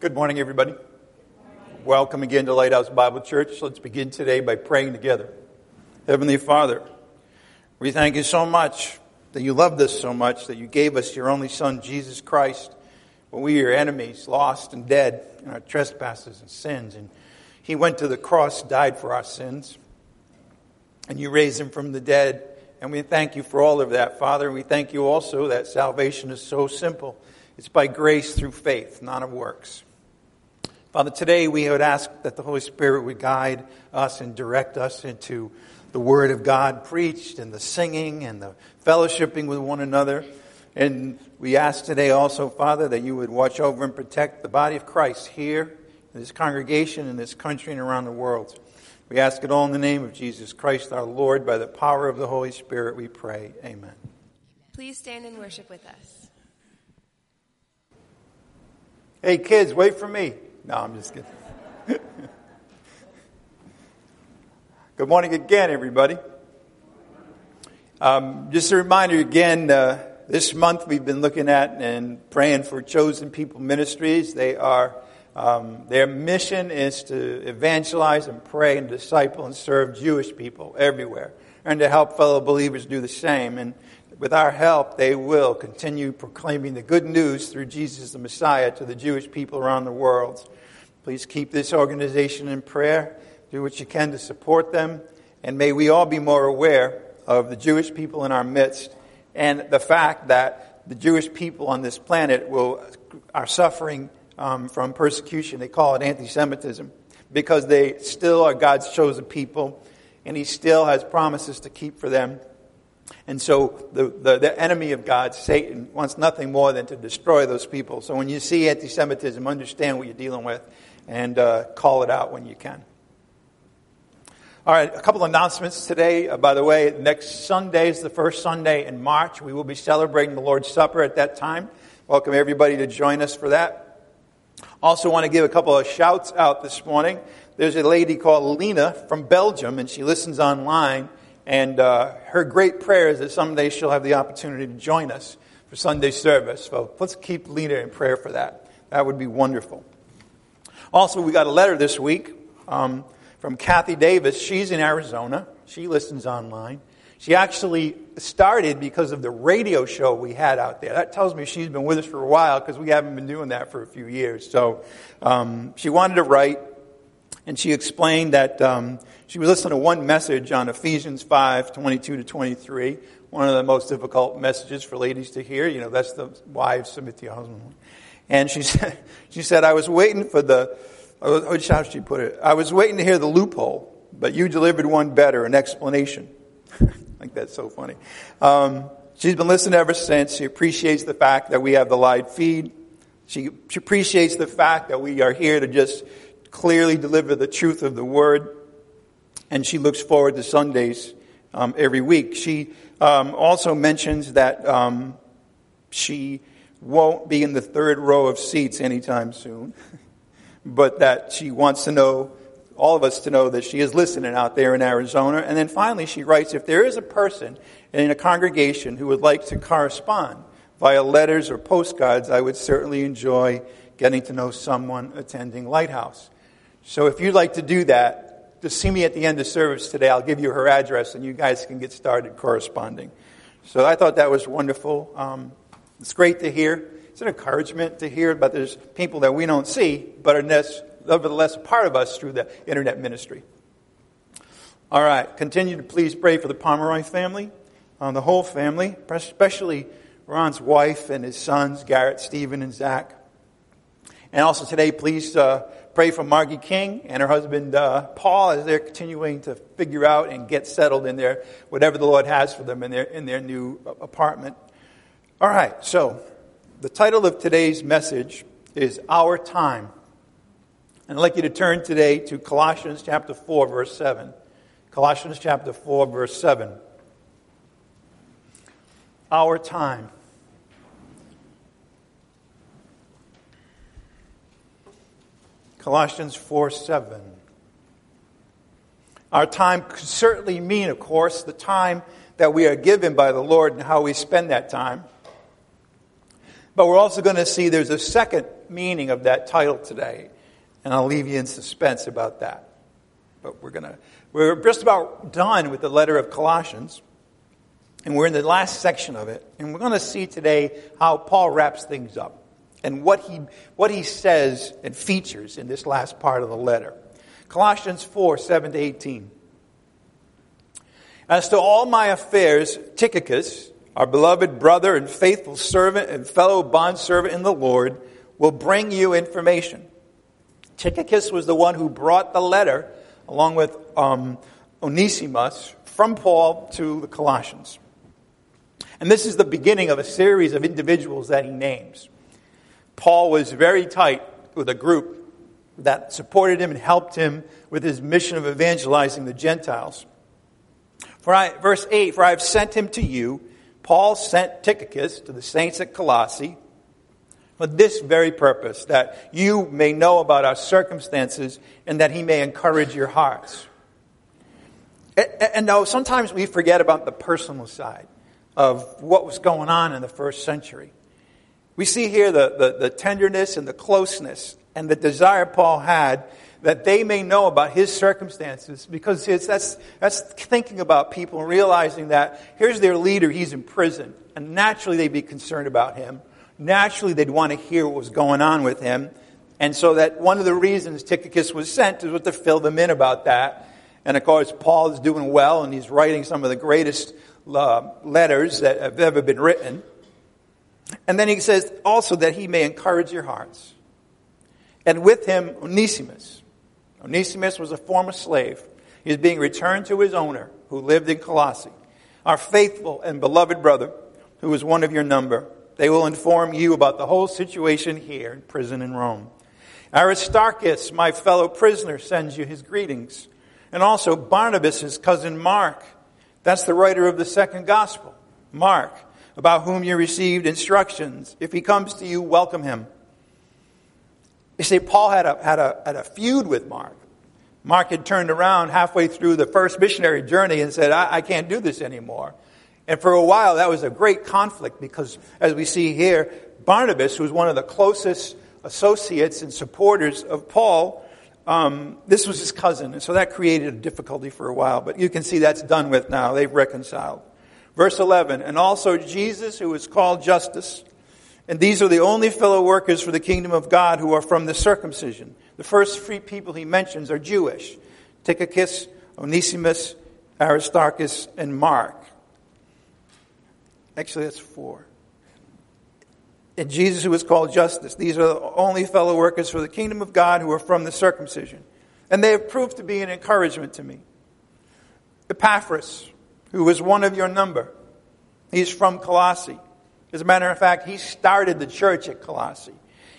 Good morning, everybody. Welcome again to Lighthouse Bible Church. Let's begin today by praying together. Heavenly Father, we thank you so much that you loved us so much that you gave us your only Son, Jesus Christ, when we were enemies, lost and dead in our trespasses and sins. And he went to the cross, died for our sins, and you raised him from the dead. And we thank you for all of that, Father. We thank you also that salvation is so simple. It's by grace through faith, not of works. Father, today we would ask that the Holy Spirit would guide us and direct us into the Word of God preached and the singing and the fellowshipping with one another. And we ask today also, Father, that you would watch over and protect the body of Christ here, in this congregation, in this country, and around the world. We ask it all in the name of Jesus Christ our Lord. By the power of the Holy Spirit, we pray. Amen. Please stand and worship with us. Hey, kids, wait for me. No, I'm just kidding. Good morning again, everybody. Um, just a reminder again, uh, this month we've been looking at and praying for Chosen People Ministries. They are, um, their mission is to evangelize and pray and disciple and serve Jewish people everywhere and to help fellow believers do the same. And with our help, they will continue proclaiming the good news through Jesus the Messiah to the Jewish people around the world. Please keep this organization in prayer. Do what you can to support them. And may we all be more aware of the Jewish people in our midst and the fact that the Jewish people on this planet will, are suffering um, from persecution. They call it anti Semitism because they still are God's chosen people and He still has promises to keep for them. And so the, the, the, enemy of God, Satan, wants nothing more than to destroy those people. So when you see anti Semitism, understand what you're dealing with and uh, call it out when you can. All right, a couple announcements today. Uh, by the way, next Sunday is the first Sunday in March. We will be celebrating the Lord's Supper at that time. Welcome everybody to join us for that. Also, want to give a couple of shouts out this morning. There's a lady called Lena from Belgium, and she listens online. And uh, her great prayer is that someday she'll have the opportunity to join us for Sunday service. So let's keep Lena in prayer for that. That would be wonderful. Also, we got a letter this week um, from Kathy Davis. She's in Arizona. She listens online. She actually started because of the radio show we had out there. That tells me she's been with us for a while because we haven't been doing that for a few years. So um, she wanted to write, and she explained that um, she was listening to one message on Ephesians 5 22 to 23, one of the most difficult messages for ladies to hear. You know, that's the wives submit to your husband. And she said, she said, I was waiting for the, how she put it? I was waiting to hear the loophole, but you delivered one better, an explanation. I think that's so funny. Um, she's been listening ever since. She appreciates the fact that we have the live feed. She, she appreciates the fact that we are here to just clearly deliver the truth of the word. And she looks forward to Sundays um, every week. She um, also mentions that um, she won't be in the third row of seats anytime soon, but that she wants to know, all of us to know that she is listening out there in Arizona. And then finally, she writes if there is a person in a congregation who would like to correspond via letters or postcards, I would certainly enjoy getting to know someone attending Lighthouse. So if you'd like to do that, just see me at the end of service today. I'll give you her address and you guys can get started corresponding. So I thought that was wonderful. Um, it's great to hear. It's an encouragement to hear, but there's people that we don't see, but are nevertheless a part of us through the internet ministry. All right, continue to please pray for the Pomeroy family, uh, the whole family, especially Ron's wife and his sons, Garrett, Stephen, and Zach. And also today, please uh, pray for Margie King and her husband uh, Paul as they're continuing to figure out and get settled in their whatever the Lord has for them in their in their new apartment. All right, so the title of today's message is Our Time. And I'd like you to turn today to Colossians chapter 4, verse 7. Colossians chapter 4, verse 7. Our time. Colossians 4 7. Our time could certainly mean, of course, the time that we are given by the Lord and how we spend that time. But we're also going to see there's a second meaning of that title today, and I'll leave you in suspense about that. But we're going to we're just about done with the letter of Colossians, and we're in the last section of it, and we're going to see today how Paul wraps things up and what he what he says and features in this last part of the letter. Colossians 4, 7 to 18. As to all my affairs, Tychicus, our beloved brother and faithful servant and fellow bondservant in the Lord, will bring you information. Tychicus was the one who brought the letter along with um, Onesimus from Paul to the Colossians. And this is the beginning of a series of individuals that he names. Paul was very tight with a group that supported him and helped him with his mission of evangelizing the Gentiles. For I, verse 8, for I have sent him to you Paul sent Tychicus to the saints at Colossae for this very purpose, that you may know about our circumstances and that he may encourage your hearts. And now, sometimes we forget about the personal side of what was going on in the first century. We see here the, the, the tenderness and the closeness and the desire Paul had that they may know about his circumstances because that's, that's thinking about people and realizing that here's their leader, he's in prison. And naturally they'd be concerned about him. Naturally they'd want to hear what was going on with him. And so that one of the reasons Tychicus was sent is to fill them in about that. And of course, Paul is doing well and he's writing some of the greatest uh, letters that have ever been written. And then he says also that he may encourage your hearts. And with him, Onesimus Onesimus was a former slave. He is being returned to his owner, who lived in Colossae. Our faithful and beloved brother, who is one of your number, they will inform you about the whole situation here in prison in Rome. Aristarchus, my fellow prisoner, sends you his greetings. And also Barnabas, his cousin Mark. That's the writer of the second gospel, Mark, about whom you received instructions. If he comes to you, welcome him. You see, Paul had a, had, a, had a feud with Mark. Mark had turned around halfway through the first missionary journey and said, I, I can't do this anymore. And for a while, that was a great conflict because, as we see here, Barnabas, who was one of the closest associates and supporters of Paul, um, this was his cousin. And so that created a difficulty for a while. But you can see that's done with now. They've reconciled. Verse 11, and also Jesus, who is called Justus, and these are the only fellow workers for the kingdom of God who are from the circumcision. The first three people he mentions are Jewish Tychicus, Onesimus, Aristarchus, and Mark. Actually, that's four. And Jesus, who is called Justus. These are the only fellow workers for the kingdom of God who are from the circumcision. And they have proved to be an encouragement to me. Epaphras, who is one of your number. He's from Colossae. As a matter of fact, he started the church at Colossae.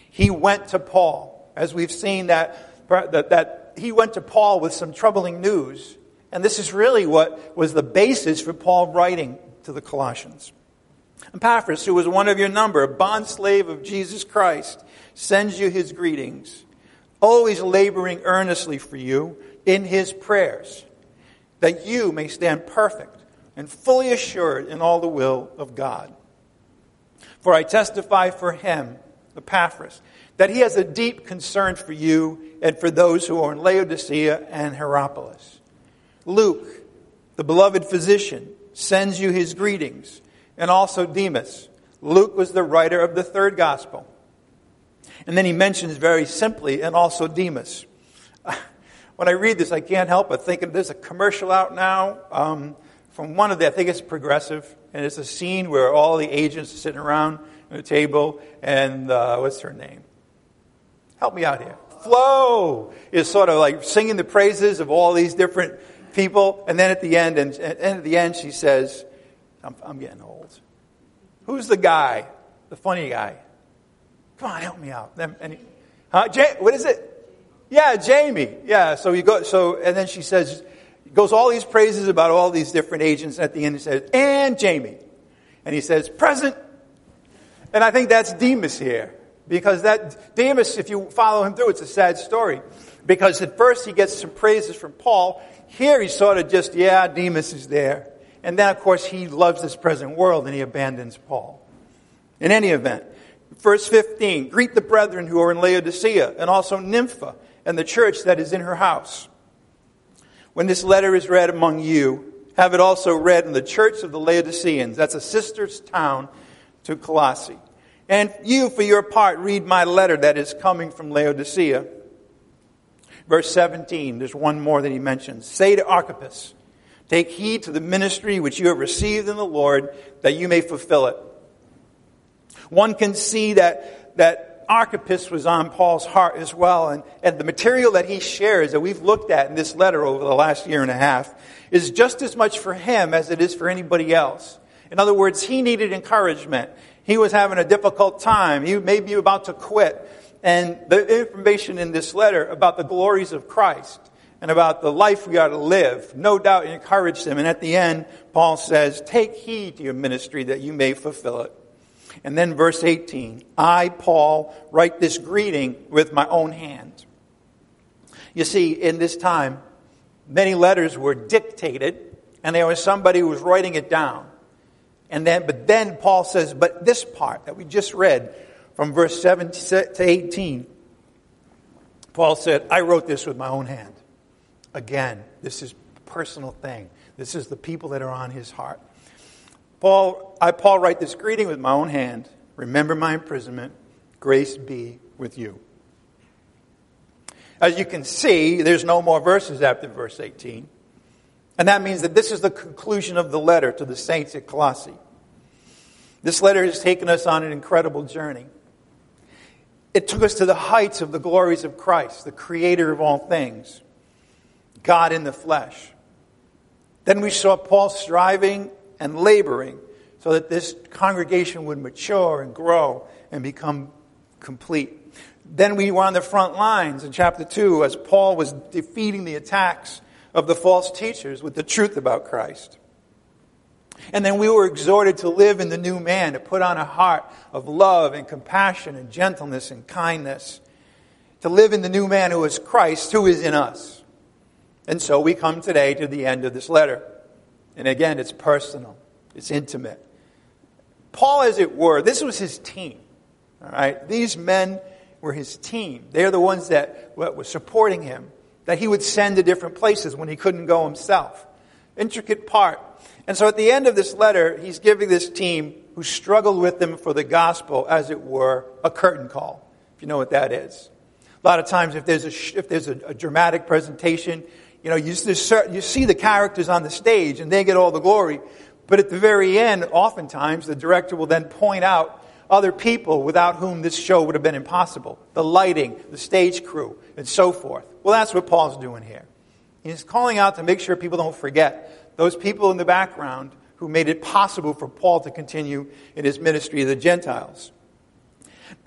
He went to Paul, as we've seen that, that, that he went to Paul with some troubling news. And this is really what was the basis for Paul writing to the Colossians. Epaphras, who was one of your number, a bond slave of Jesus Christ, sends you his greetings, always laboring earnestly for you in his prayers, that you may stand perfect and fully assured in all the will of God. For I testify for him, Epaphras, that he has a deep concern for you and for those who are in Laodicea and Hierapolis. Luke, the beloved physician, sends you his greetings, and also Demas. Luke was the writer of the third gospel. And then he mentions very simply, and also Demas. When I read this, I can't help but think of there's a commercial out now um, from one of the, I think it's Progressive, and it's a scene where all the agents are sitting around the table, and uh, what's her name? Help me out here. Flo is sort of like singing the praises of all these different people, and then at the end, and, and at the end, she says, I'm, I'm getting old. Who's the guy? The funny guy? Come on, help me out. Them, and he, huh? What is it? Yeah, Jamie. Yeah. So you go. So and then she says, goes all these praises about all these different agents. And at the end, he says, and Jamie, and he says, present. And I think that's Demas here. Because that, Demas, if you follow him through, it's a sad story. Because at first he gets some praises from Paul. Here he's sort of just, yeah, Demas is there. And then, of course, he loves this present world and he abandons Paul. In any event, Verse 15 Greet the brethren who are in Laodicea, and also Nympha, and the church that is in her house. When this letter is read among you, have it also read in the church of the Laodiceans. That's a sister's town to Colossae. And you, for your part, read my letter that is coming from Laodicea. Verse 17, there's one more that he mentions. Say to Archippus, Take heed to the ministry which you have received in the Lord, that you may fulfill it. One can see that, that Archippus was on Paul's heart as well. And, and the material that he shares that we've looked at in this letter over the last year and a half is just as much for him as it is for anybody else. In other words, he needed encouragement. He was having a difficult time. He may be about to quit. And the information in this letter about the glories of Christ and about the life we ought to live, no doubt encouraged him. And at the end, Paul says, Take heed to your ministry that you may fulfill it. And then verse 18 I, Paul, write this greeting with my own hand. You see, in this time, many letters were dictated, and there was somebody who was writing it down. And then, but then Paul says, but this part that we just read from verse 7 to 18, Paul said, I wrote this with my own hand. Again, this is personal thing. This is the people that are on his heart. Paul, I, Paul, write this greeting with my own hand. Remember my imprisonment. Grace be with you. As you can see, there's no more verses after verse 18. And that means that this is the conclusion of the letter to the saints at Colossae. This letter has taken us on an incredible journey. It took us to the heights of the glories of Christ, the creator of all things, God in the flesh. Then we saw Paul striving and laboring so that this congregation would mature and grow and become complete. Then we were on the front lines in chapter 2 as Paul was defeating the attacks of the false teachers with the truth about Christ. And then we were exhorted to live in the new man, to put on a heart of love and compassion and gentleness and kindness, to live in the new man who is Christ, who is in us. And so we come today to the end of this letter. And again, it's personal, it's intimate. Paul, as it were, this was his team. All right? These men were his team. They're the ones that were supporting him, that he would send to different places when he couldn't go himself. Intricate part. And so at the end of this letter, he's giving this team who struggled with him for the gospel, as it were, a curtain call, if you know what that is. A lot of times, if there's a, if there's a, a dramatic presentation, you know, you, you see the characters on the stage and they get all the glory. But at the very end, oftentimes, the director will then point out other people without whom this show would have been impossible the lighting, the stage crew, and so forth. Well, that's what Paul's doing here. He's calling out to make sure people don't forget those people in the background who made it possible for Paul to continue in his ministry of the Gentiles.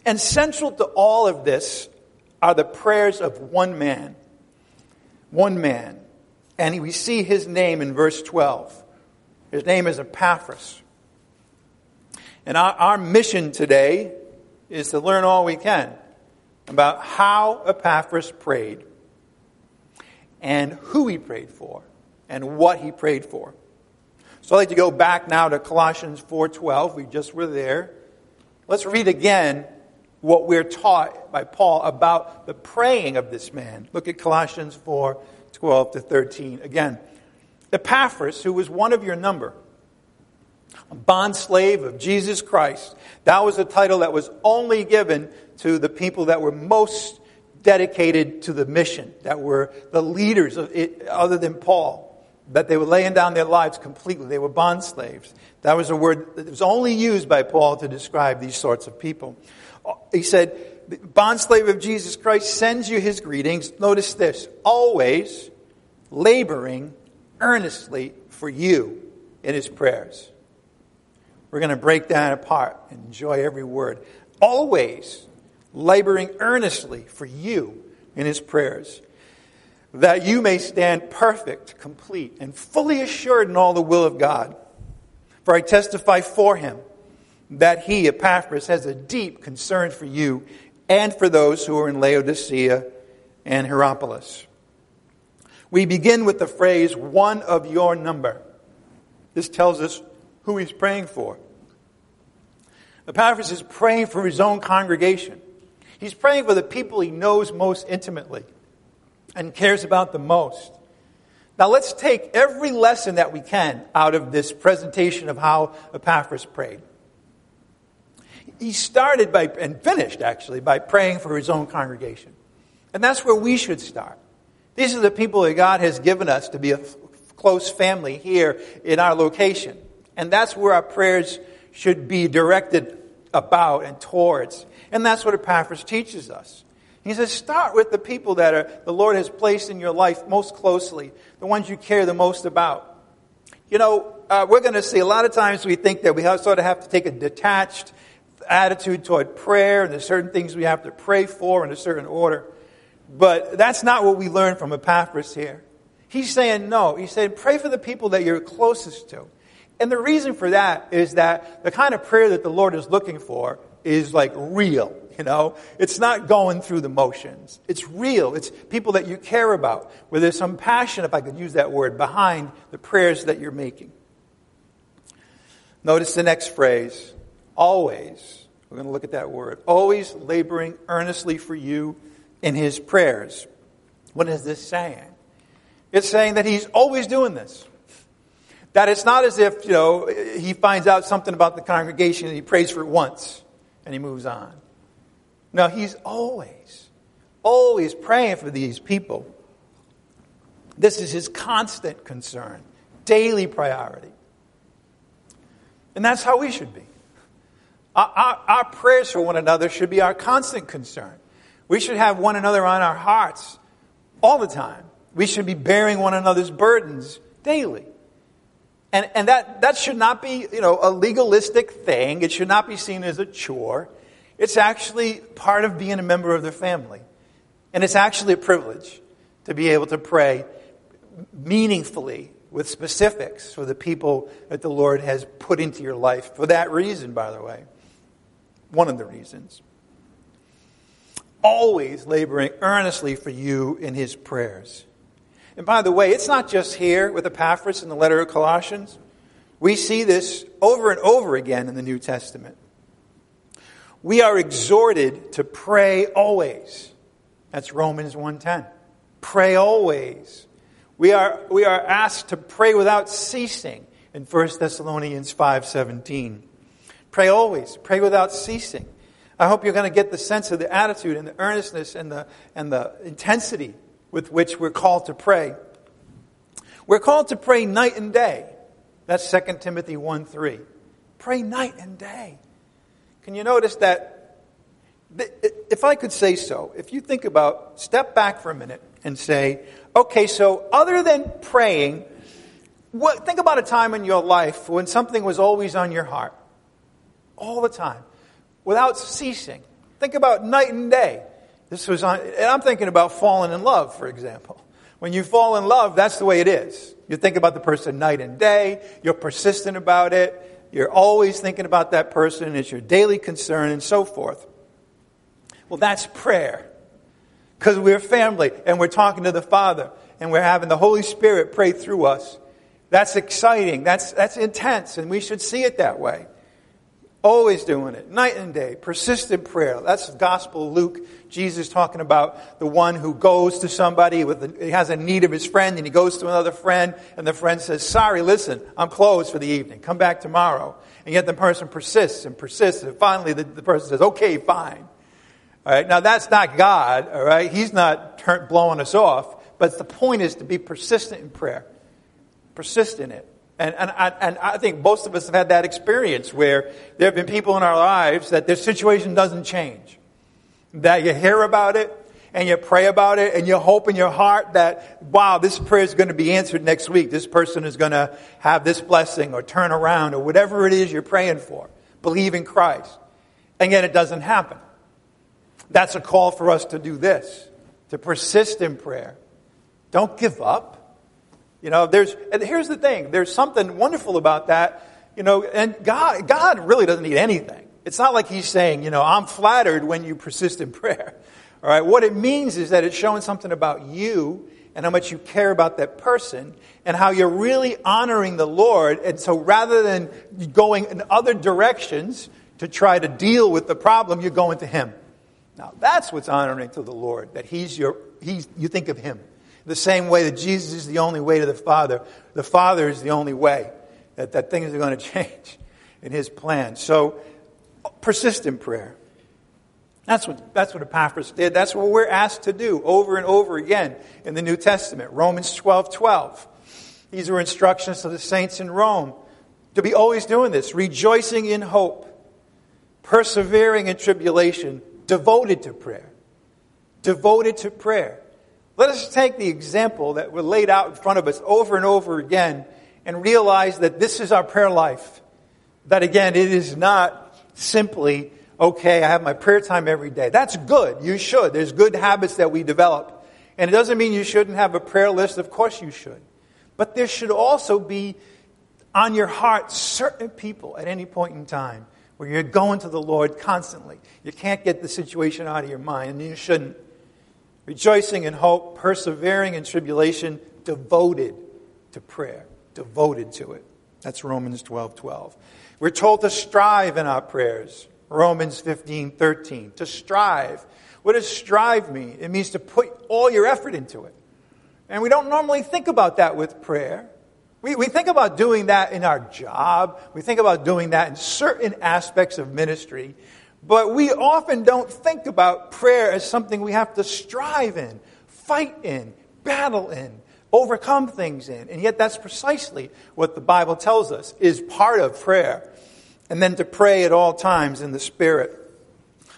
And central to all of this are the prayers of one man one man. And we see his name in verse 12. His name is Epaphras. And our, our mission today is to learn all we can about how Epaphras prayed and who he prayed for and what he prayed for. So I'd like to go back now to Colossians 4:12. We just were there. Let's read again what we're taught by Paul about the praying of this man. Look at Colossians 4 12 to 13. Again, Epaphras, who was one of your number, a bond slave of Jesus Christ. That was a title that was only given to the people that were most dedicated to the mission, that were the leaders of it, other than Paul, that they were laying down their lives completely. They were bond slaves. That was a word that was only used by Paul to describe these sorts of people. He said, bondslave of Jesus Christ sends you his greetings. Notice this always laboring earnestly for you in his prayers. We're going to break that apart and enjoy every word. Always laboring earnestly for you in his prayers, that you may stand perfect, complete, and fully assured in all the will of God. For I testify for him that he, Epaphras, has a deep concern for you and for those who are in Laodicea and Hierapolis. We begin with the phrase, one of your number. This tells us who he's praying for. Epaphras is praying for his own congregation. He's praying for the people he knows most intimately and cares about the most. Now let's take every lesson that we can out of this presentation of how Epaphras prayed. He started by, and finished actually, by praying for his own congregation. And that's where we should start. These are the people that God has given us to be a close family here in our location. And that's where our prayers should be directed about and towards. And that's what Epaphras teaches us. He says, start with the people that are, the Lord has placed in your life most closely, the ones you care the most about. You know, uh, we're going to see a lot of times we think that we sort of have to take a detached attitude toward prayer, and there's certain things we have to pray for in a certain order. But that's not what we learn from Epaphras here. He's saying no. He's saying pray for the people that you're closest to. And the reason for that is that the kind of prayer that the Lord is looking for is like real, you know? It's not going through the motions. It's real. It's people that you care about, where there's some passion, if I could use that word, behind the prayers that you're making. Notice the next phrase always. We're going to look at that word. Always laboring earnestly for you in his prayers. What is this saying? It's saying that he's always doing this. That it's not as if, you know, he finds out something about the congregation and he prays for it once and he moves on. No, he's always, always praying for these people. This is his constant concern, daily priority. And that's how we should be. Our, our, prayers for one another should be our constant concern. We should have one another on our hearts all the time. We should be bearing one another's burdens daily. And, and that, that should not be, you know, a legalistic thing. It should not be seen as a chore. It's actually part of being a member of the family. And it's actually a privilege to be able to pray meaningfully with specifics for the people that the Lord has put into your life. For that reason, by the way. One of the reasons. Always laboring earnestly for you in his prayers. And by the way, it's not just here with Epaphras in the letter of Colossians. We see this over and over again in the New Testament. We are exhorted to pray always. That's Romans 1:10. Pray always. We are, we are asked to pray without ceasing in 1 Thessalonians 5:17. Pray always, pray without ceasing. I hope you're going to get the sense of the attitude and the earnestness and the, and the intensity with which we're called to pray. We're called to pray night and day. That's 2 Timothy 1 3. Pray night and day. Can you notice that? If I could say so, if you think about, step back for a minute and say, okay, so other than praying, what, think about a time in your life when something was always on your heart. All the time. Without ceasing. Think about night and day. This was on, and I'm thinking about falling in love, for example. When you fall in love, that's the way it is. You think about the person night and day, you're persistent about it, you're always thinking about that person, it's your daily concern, and so forth. Well, that's prayer. Because we're family, and we're talking to the Father, and we're having the Holy Spirit pray through us. That's exciting, that's, that's intense, and we should see it that way. Always doing it, night and day, persistent prayer. That's Gospel Luke. Jesus talking about the one who goes to somebody with a, he has a need of his friend, and he goes to another friend, and the friend says, "Sorry, listen, I'm closed for the evening. Come back tomorrow." And yet the person persists and persists, and finally the, the person says, "Okay, fine." All right, now that's not God. All right, He's not turn, blowing us off, but the point is to be persistent in prayer. Persist in it. And, and, I, and I think most of us have had that experience where there have been people in our lives that their situation doesn't change. That you hear about it and you pray about it and you hope in your heart that, wow, this prayer is going to be answered next week. This person is going to have this blessing or turn around or whatever it is you're praying for. Believe in Christ. And yet it doesn't happen. That's a call for us to do this, to persist in prayer. Don't give up. You know, there's, and here's the thing, there's something wonderful about that, you know, and God, God really doesn't need anything. It's not like He's saying, you know, I'm flattered when you persist in prayer. All right, what it means is that it's showing something about you and how much you care about that person and how you're really honoring the Lord. And so rather than going in other directions, to try to deal with the problem, you're going to Him. Now, that's what's honoring to the Lord, that He's your, he's, you think of Him. The same way that Jesus is the only way to the Father, the Father is the only way that, that things are going to change in His plan. So, persistent prayer. That's what, that's what Epaphras did. That's what we're asked to do over and over again in the New Testament. Romans 12 12. These are instructions to the saints in Rome to be always doing this, rejoicing in hope, persevering in tribulation, devoted to prayer. Devoted to prayer. Let us take the example that were laid out in front of us over and over again and realize that this is our prayer life. That again, it is not simply okay, I have my prayer time every day. That's good. You should. There's good habits that we develop. And it doesn't mean you shouldn't have a prayer list. Of course you should. But there should also be on your heart certain people at any point in time where you're going to the Lord constantly. You can't get the situation out of your mind, and you shouldn't. Rejoicing in hope, persevering in tribulation, devoted to prayer, devoted to it. That's Romans 12 12. We're told to strive in our prayers. Romans 15, 13. To strive. What does strive mean? It means to put all your effort into it. And we don't normally think about that with prayer. We, we think about doing that in our job. We think about doing that in certain aspects of ministry. But we often don't think about prayer as something we have to strive in, fight in, battle in, overcome things in. And yet that's precisely what the Bible tells us is part of prayer and then to pray at all times in the Spirit.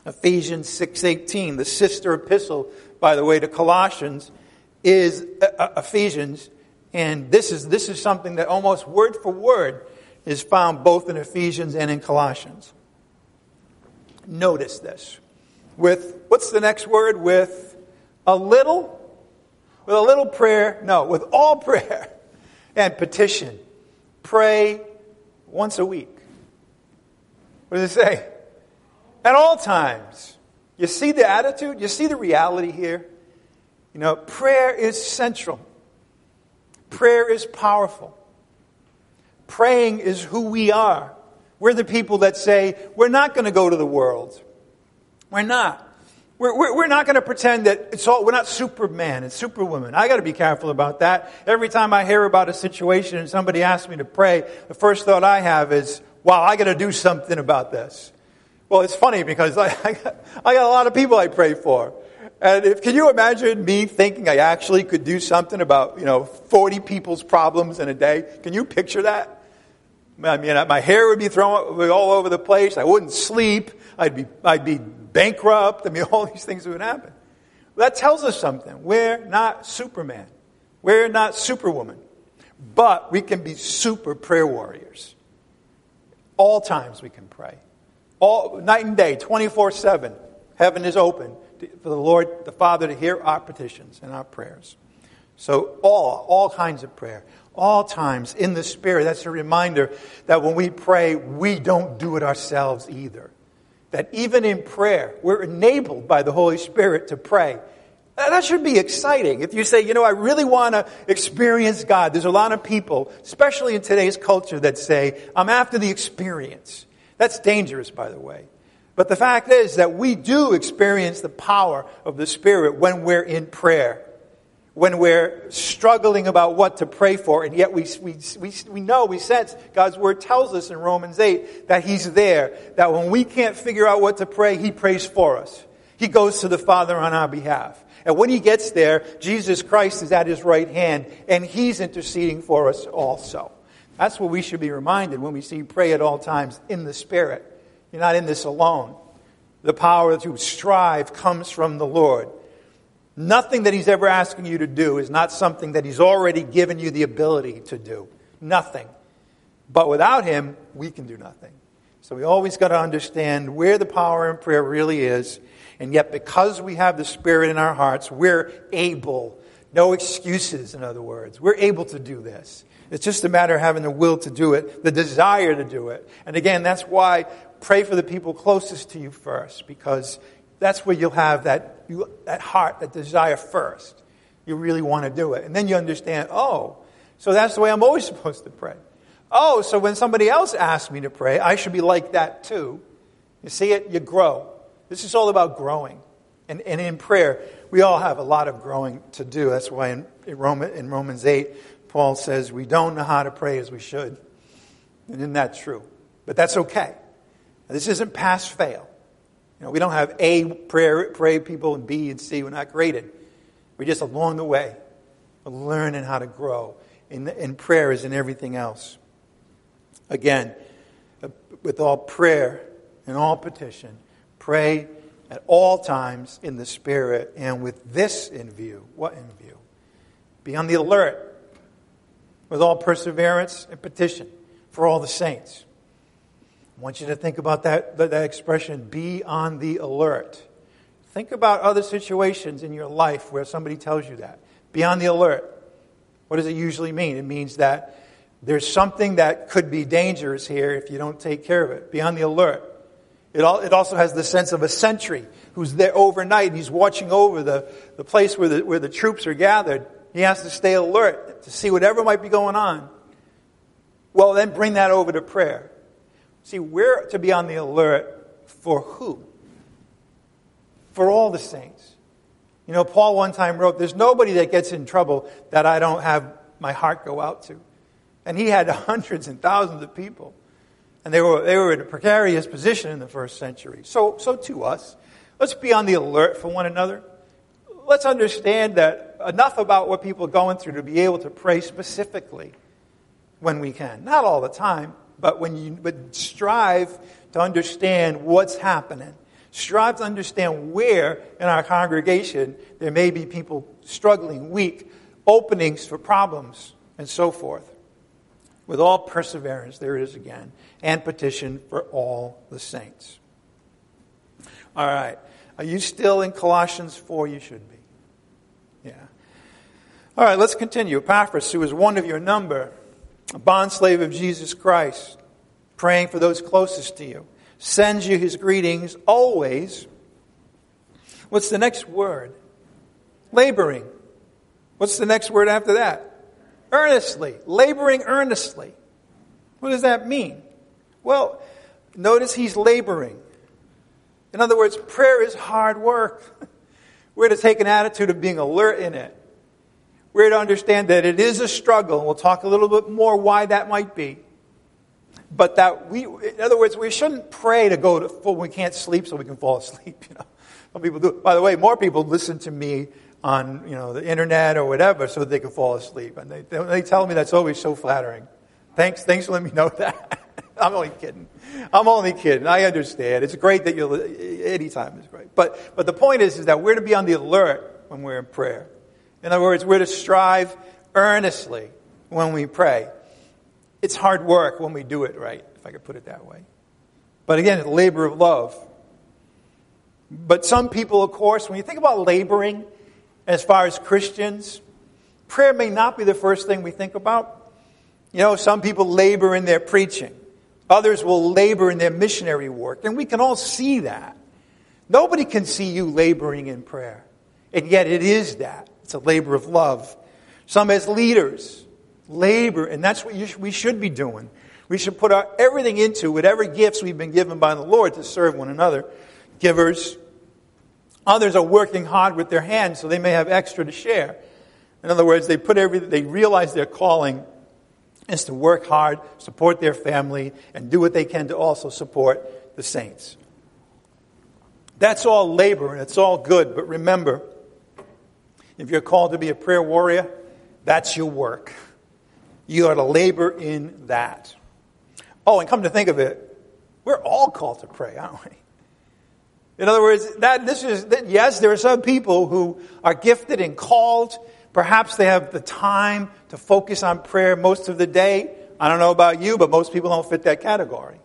Ephesians 6:18, the sister epistle, by the way, to Colossians, is uh, uh, Ephesians, and this is this is something that almost word for word is found both in Ephesians and in Colossians. Notice this. With what's the next word? With a little, with a little prayer, no, with all prayer and petition. Pray once a week what does it say? At all times. You see the attitude? You see the reality here? You know, prayer is central. Prayer is powerful. Praying is who we are. We're the people that say, we're not going to go to the world. We're not. We're, we're, we're not going to pretend that it's all, we're not Superman and Superwoman. I got to be careful about that. Every time I hear about a situation and somebody asks me to pray, the first thought I have is, wow, I got to do something about this. Well, it's funny because I, I, got, I got a lot of people I pray for. And if, can you imagine me thinking I actually could do something about, you know, 40 people's problems in a day? Can you picture that? I mean, my hair would be thrown all over the place. I wouldn't sleep. I'd be, I'd be bankrupt. I mean, all these things would happen. That tells us something. We're not Superman. We're not Superwoman. But we can be super prayer warriors. All times we can pray. All night and day, 24 7. Heaven is open for the Lord, the Father, to hear our petitions and our prayers. So, all, all kinds of prayer, all times in the Spirit. That's a reminder that when we pray, we don't do it ourselves either. That even in prayer, we're enabled by the Holy Spirit to pray. That should be exciting. If you say, you know, I really want to experience God, there's a lot of people, especially in today's culture, that say, I'm after the experience. That's dangerous, by the way. But the fact is that we do experience the power of the Spirit when we're in prayer, when we're struggling about what to pray for, and yet we, we, we, we know, we sense, God's Word tells us in Romans 8 that He's there, that when we can't figure out what to pray, He prays for us. He goes to the Father on our behalf. And when he gets there, Jesus Christ is at his right hand, and he's interceding for us also. That's what we should be reminded when we see pray at all times in the Spirit. You're not in this alone. The power to strive comes from the Lord. Nothing that he's ever asking you to do is not something that he's already given you the ability to do. Nothing. But without him, we can do nothing. So we always got to understand where the power in prayer really is and yet, because we have the Spirit in our hearts, we're able, no excuses, in other words, we're able to do this. It's just a matter of having the will to do it, the desire to do it. And again, that's why pray for the people closest to you first, because that's where you'll have that, you, that heart, that desire first. You really want to do it. And then you understand, oh, so that's the way I'm always supposed to pray. Oh, so when somebody else asks me to pray, I should be like that too. You see it? You grow. This is all about growing. And, and in prayer, we all have a lot of growing to do. That's why in, in, Roman, in Romans 8, Paul says we don't know how to pray as we should. And isn't that true? But that's okay. This isn't pass fail. You know, we don't have A prayer, pray people and B and C. We're not graded. We're just along the way, learning how to grow in, in prayers and everything else. Again, uh, with all prayer and all petition, pray at all times in the Spirit and with this in view. What in view? Be on the alert with all perseverance and petition for all the saints. I want you to think about that, that, that expression, be on the alert. Think about other situations in your life where somebody tells you that. Be on the alert. What does it usually mean? It means that there's something that could be dangerous here if you don't take care of it. Be on the alert. It, all, it also has the sense of a sentry who's there overnight and he's watching over the, the place where the, where the troops are gathered. He has to stay alert to see whatever might be going on. Well, then bring that over to prayer. See, we're to be on the alert for who? For all the saints. You know, Paul one time wrote, There's nobody that gets in trouble that I don't have my heart go out to. And he had hundreds and thousands of people. And they were, they were in a precarious position in the first century. So, so to us, let's be on the alert for one another. Let's understand that enough about what people are going through to be able to pray specifically when we can. Not all the time, but when you but strive to understand what's happening. Strive to understand where in our congregation there may be people struggling, weak, openings for problems, and so forth. With all perseverance, there it is again, and petition for all the saints. All right. Are you still in Colossians 4? You should be. Yeah. All right, let's continue. Epaphras, who is one of your number, a bondslave of Jesus Christ, praying for those closest to you, sends you his greetings always. What's the next word? Laboring. What's the next word after that? Earnestly. Laboring earnestly. What does that mean? Well, notice he's laboring. In other words, prayer is hard work. We're to take an attitude of being alert in it. We're to understand that it is a struggle, and we'll talk a little bit more why that might be. But that we, in other words, we shouldn't pray to go to full, we can't sleep so we can fall asleep. You know, some people do. By the way, more people listen to me on you know the internet or whatever so they can fall asleep, and they they tell me that's always so flattering. Thanks, thanks for letting me know that. I'm only kidding. I'm only kidding. I understand. It's great that you'll, anytime is great. But, but the point is, is that we're to be on the alert when we're in prayer. In other words, we're to strive earnestly when we pray. It's hard work when we do it right, if I could put it that way. But again, it's labor of love. But some people, of course, when you think about laboring as far as Christians, prayer may not be the first thing we think about. You know, some people labor in their preaching. Others will labor in their missionary work. And we can all see that. Nobody can see you laboring in prayer. And yet it is that. It's a labor of love. Some as leaders labor, and that's what sh- we should be doing. We should put our, everything into whatever gifts we've been given by the Lord to serve one another. Givers. Others are working hard with their hands so they may have extra to share. In other words, they put everything, they realize their calling is to work hard, support their family, and do what they can to also support the saints. That's all labor and it's all good, but remember, if you're called to be a prayer warrior, that's your work. You are to labor in that. Oh, and come to think of it, we're all called to pray, aren't we? In other words, that this is that, yes, there are some people who are gifted and called. Perhaps they have the time to focus on prayer most of the day. I don't know about you, but most people don't fit that category.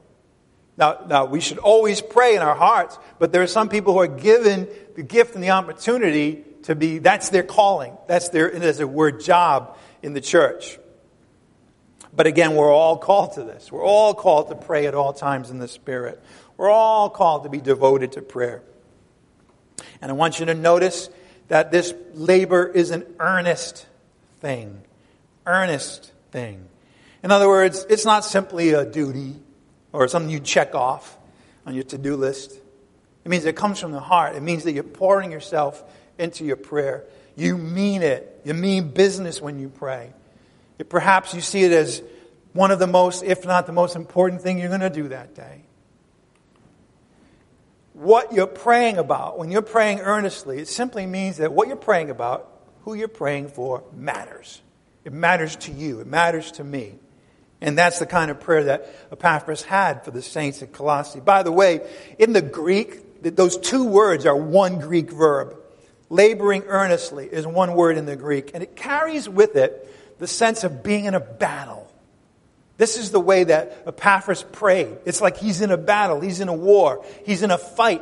Now, now we should always pray in our hearts, but there are some people who are given the gift and the opportunity to be, that's their calling. That's their, as a word, job in the church. But again, we're all called to this. We're all called to pray at all times in the Spirit. We're all called to be devoted to prayer. And I want you to notice that this labor is an earnest thing. Earnest thing. In other words, it's not simply a duty or something you check off. on your to do list. It means it comes from the heart. It means that you're pouring yourself into your prayer. You mean it. You mean business when you pray. Perhaps you see it as one of the most, if not the most important thing you're going to do that day. What you're praying about, when you're praying earnestly, it simply means that what you're praying about, who you're praying for, matters. It matters to you. It matters to me. And that's the kind of prayer that Epaphras had for the saints at Colossae. By the way, in the Greek, those two words are one Greek verb. Laboring earnestly is one word in the Greek, and it carries with it the sense of being in a battle. This is the way that Epaphras prayed. It's like he's in a battle, he's in a war, he's in a fight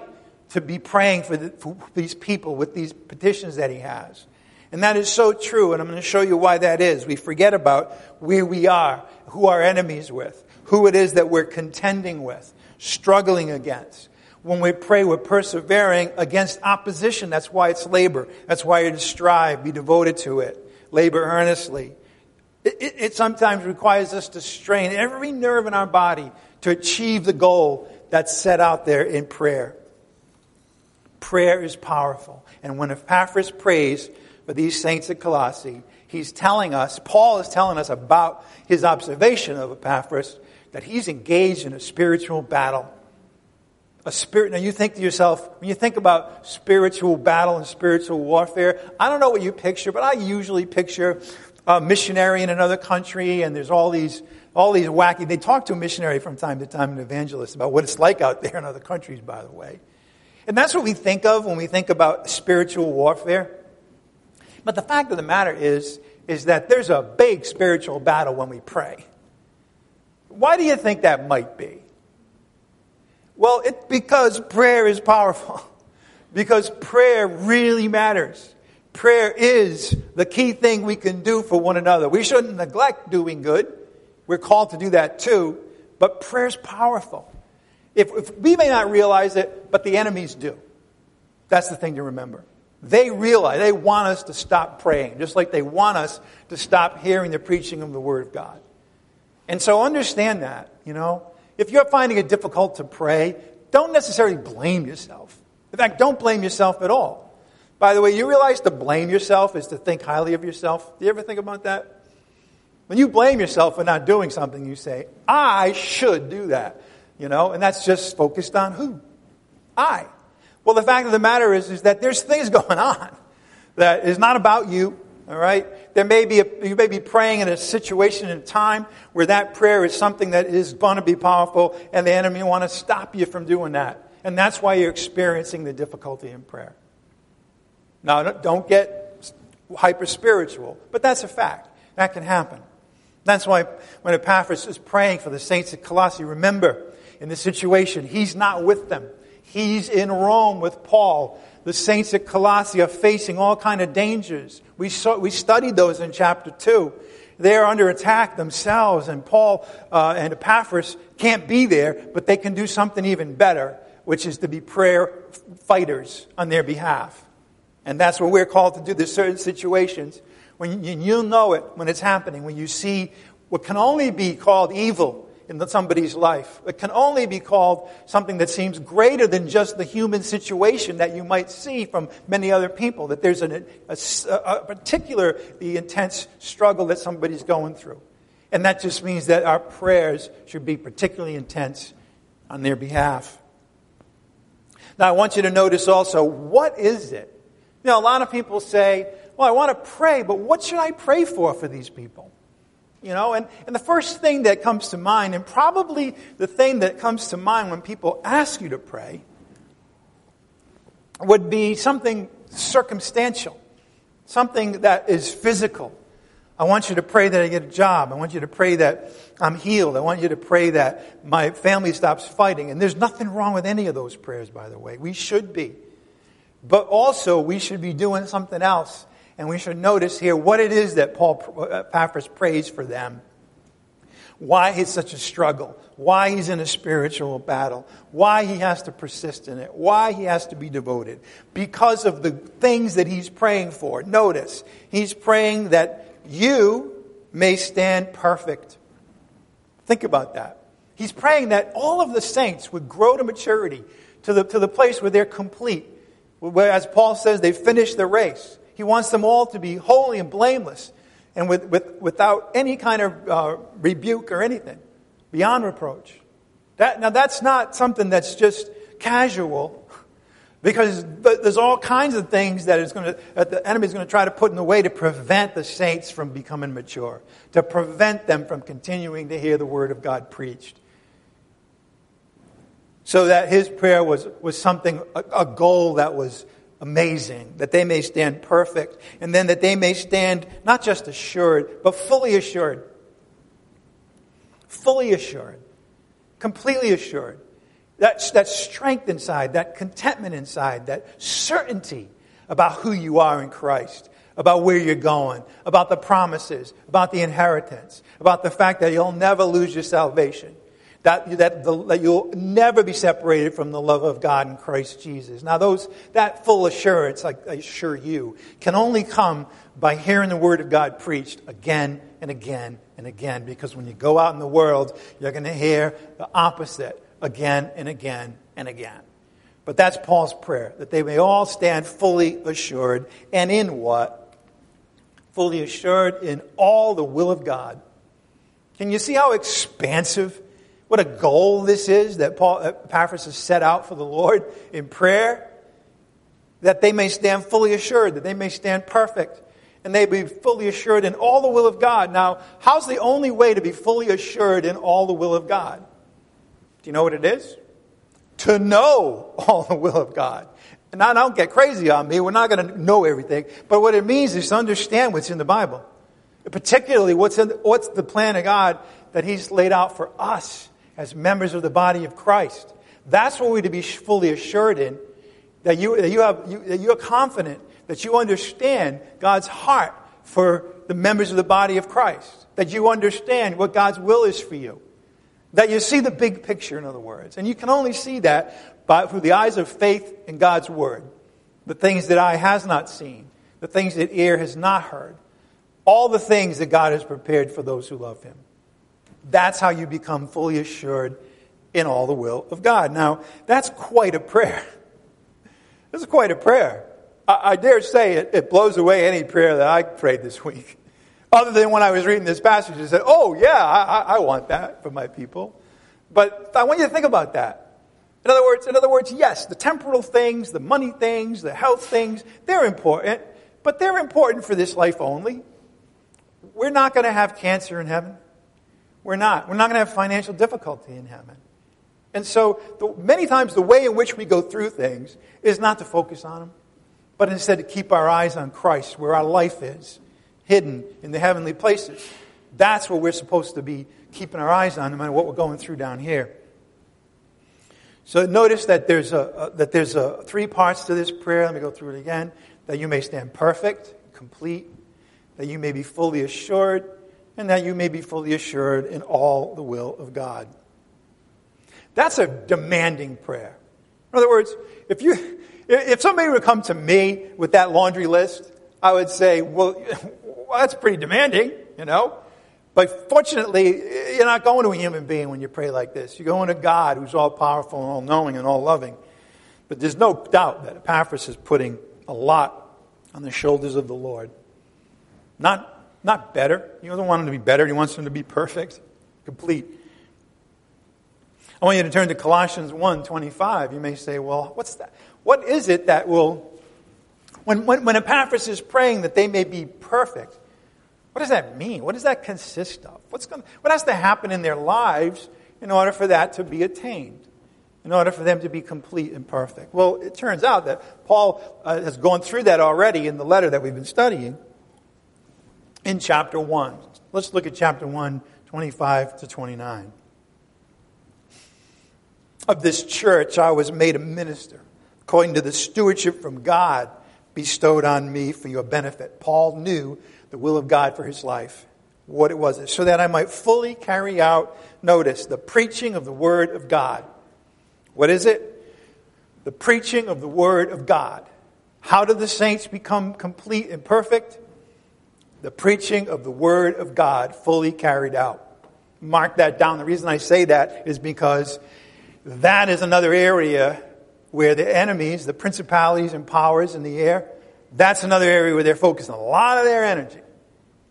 to be praying for, the, for these people with these petitions that he has. And that is so true, and I'm going to show you why that is. We forget about where we are, who our enemies with, who it is that we're contending with, struggling against. When we pray, we're persevering against opposition. That's why it's labor. That's why you're strive, be devoted to it, labor earnestly. It, it, it sometimes requires us to strain every nerve in our body to achieve the goal that's set out there in prayer. Prayer is powerful. And when Epaphras prays for these saints at Colossae, he's telling us, Paul is telling us about his observation of Epaphras, that he's engaged in a spiritual battle. A spirit, now you think to yourself, when you think about spiritual battle and spiritual warfare, I don't know what you picture, but I usually picture a missionary in another country, and there's all these, all these wacky. They talk to a missionary from time to time, an evangelist, about what it's like out there in other countries, by the way. And that's what we think of when we think about spiritual warfare. But the fact of the matter is, is that there's a big spiritual battle when we pray. Why do you think that might be? Well, it's because prayer is powerful. Because prayer really matters. Prayer is the key thing we can do for one another. We shouldn't neglect doing good. We're called to do that too. But prayer is powerful. If, if, we may not realize it, but the enemies do. That's the thing to remember. They realize, they want us to stop praying, just like they want us to stop hearing the preaching of the Word of God. And so understand that, you know. If you're finding it difficult to pray, don't necessarily blame yourself. In fact, don't blame yourself at all. By the way, you realize to blame yourself is to think highly of yourself? Do you ever think about that? When you blame yourself for not doing something, you say, I should do that. You know, and that's just focused on who? I. Well, the fact of the matter is, is that there's things going on that is not about you. All right? There may be a, you may be praying in a situation in time where that prayer is something that is going to be powerful, and the enemy want to stop you from doing that. And that's why you're experiencing the difficulty in prayer. Now, don't get hyper spiritual, but that's a fact. That can happen. That's why when Epaphras is praying for the saints at Colossae, remember, in this situation, he's not with them. He's in Rome with Paul. The saints at Colossae are facing all kind of dangers. We, saw, we studied those in chapter 2. They're under attack themselves, and Paul uh, and Epaphras can't be there, but they can do something even better, which is to be prayer fighters on their behalf. And that's what we're called to do. There's certain situations when you, you know it when it's happening, when you see what can only be called evil in somebody's life. It can only be called something that seems greater than just the human situation that you might see from many other people, that there's a, a particular the intense struggle that somebody's going through. And that just means that our prayers should be particularly intense on their behalf. Now, I want you to notice also what is it you know, a lot of people say, well, I want to pray, but what should I pray for for these people? You know, and, and the first thing that comes to mind, and probably the thing that comes to mind when people ask you to pray, would be something circumstantial, something that is physical. I want you to pray that I get a job. I want you to pray that I'm healed. I want you to pray that my family stops fighting. And there's nothing wrong with any of those prayers, by the way. We should be. But also, we should be doing something else. And we should notice here what it is that Paul uh, Epaphras prays for them. Why it's such a struggle. Why he's in a spiritual battle. Why he has to persist in it. Why he has to be devoted. Because of the things that he's praying for. Notice, he's praying that you may stand perfect. Think about that. He's praying that all of the saints would grow to maturity, to the, to the place where they're complete. Where, as Paul says, they finish the race. He wants them all to be holy and blameless and with, with, without any kind of uh, rebuke or anything, beyond reproach. That, now, that's not something that's just casual. Because there's all kinds of things that, is going to, that the enemy is going to try to put in the way to prevent the saints from becoming mature, to prevent them from continuing to hear the word of God preached. So that his prayer was, was something, a, a goal that was amazing, that they may stand perfect, and then that they may stand not just assured, but fully assured. Fully assured. Completely assured that, that strength inside, that contentment inside, that certainty about who you are in Christ, about where you're going, about the promises, about the inheritance, about the fact that you'll never lose your salvation, that, that, the, that you'll never be separated from the love of God in Christ Jesus. Now, those, that full assurance, I, I assure you, can only come by hearing the Word of God preached again and again and again, because when you go out in the world, you're going to hear the opposite again and again and again. But that's Paul's prayer, that they may all stand fully assured. And in what? Fully assured in all the will of God. Can you see how expansive, what a goal this is that Paul, Epaphras has set out for the Lord in prayer? That they may stand fully assured, that they may stand perfect, and they be fully assured in all the will of God. Now, how's the only way to be fully assured in all the will of God? Do you know what it is? To know all the will of God. And now don't get crazy on me. We're not going to know everything. But what it means is to understand what's in the Bible. Particularly what's, in, what's the plan of God that He's laid out for us as members of the body of Christ. That's what we're to be fully assured in. That you, that you, have, you, that you are confident that you understand God's heart for the members of the body of Christ. That you understand what God's will is for you. That you see the big picture, in other words. And you can only see that by, through the eyes of faith in God's Word. The things that eye has not seen, the things that ear has not heard, all the things that God has prepared for those who love Him. That's how you become fully assured in all the will of God. Now, that's quite a prayer. This is quite a prayer. I, I dare say it, it blows away any prayer that I prayed this week. Other than when I was reading this passage and said, oh, yeah, I, I want that for my people. But I want you to think about that. In other words, in other words, yes, the temporal things, the money things, the health things, they're important, but they're important for this life only. We're not going to have cancer in heaven. We're not. We're not going to have financial difficulty in heaven. And so, the, many times, the way in which we go through things is not to focus on them, but instead to keep our eyes on Christ, where our life is hidden in the heavenly places. That's what we're supposed to be keeping our eyes on, no matter what we're going through down here. So notice that there's a, a that there's a, three parts to this prayer. Let me go through it again. That you may stand perfect, complete, that you may be fully assured, and that you may be fully assured in all the will of God. That's a demanding prayer. In other words, if you if somebody would come to me with that laundry list, I would say, well, well, that's pretty demanding, you know. But fortunately, you're not going to a human being when you pray like this. You're going to God who's all powerful and all knowing and all loving. But there's no doubt that Epaphras is putting a lot on the shoulders of the Lord. Not, not better. He doesn't want him to be better. He wants him to be perfect, complete. I want you to turn to Colossians 1 25. You may say, well, what's that? What is it that will, when, when, when Epaphras is praying that they may be perfect, what does that mean? What does that consist of? What's going, what has to happen in their lives in order for that to be attained? In order for them to be complete and perfect? Well, it turns out that Paul uh, has gone through that already in the letter that we've been studying in chapter 1. Let's look at chapter 1, 25 to 29. Of this church, I was made a minister according to the stewardship from God bestowed on me for your benefit. Paul knew the will of God for his life, what it was, so that I might fully carry out, notice, the preaching of the Word of God. What is it? The preaching of the Word of God. How do the saints become complete and perfect? The preaching of the Word of God fully carried out. mark that down. The reason I say that is because that is another area where the enemies, the principalities and powers in the air, that's another area where they're focusing a lot of their energy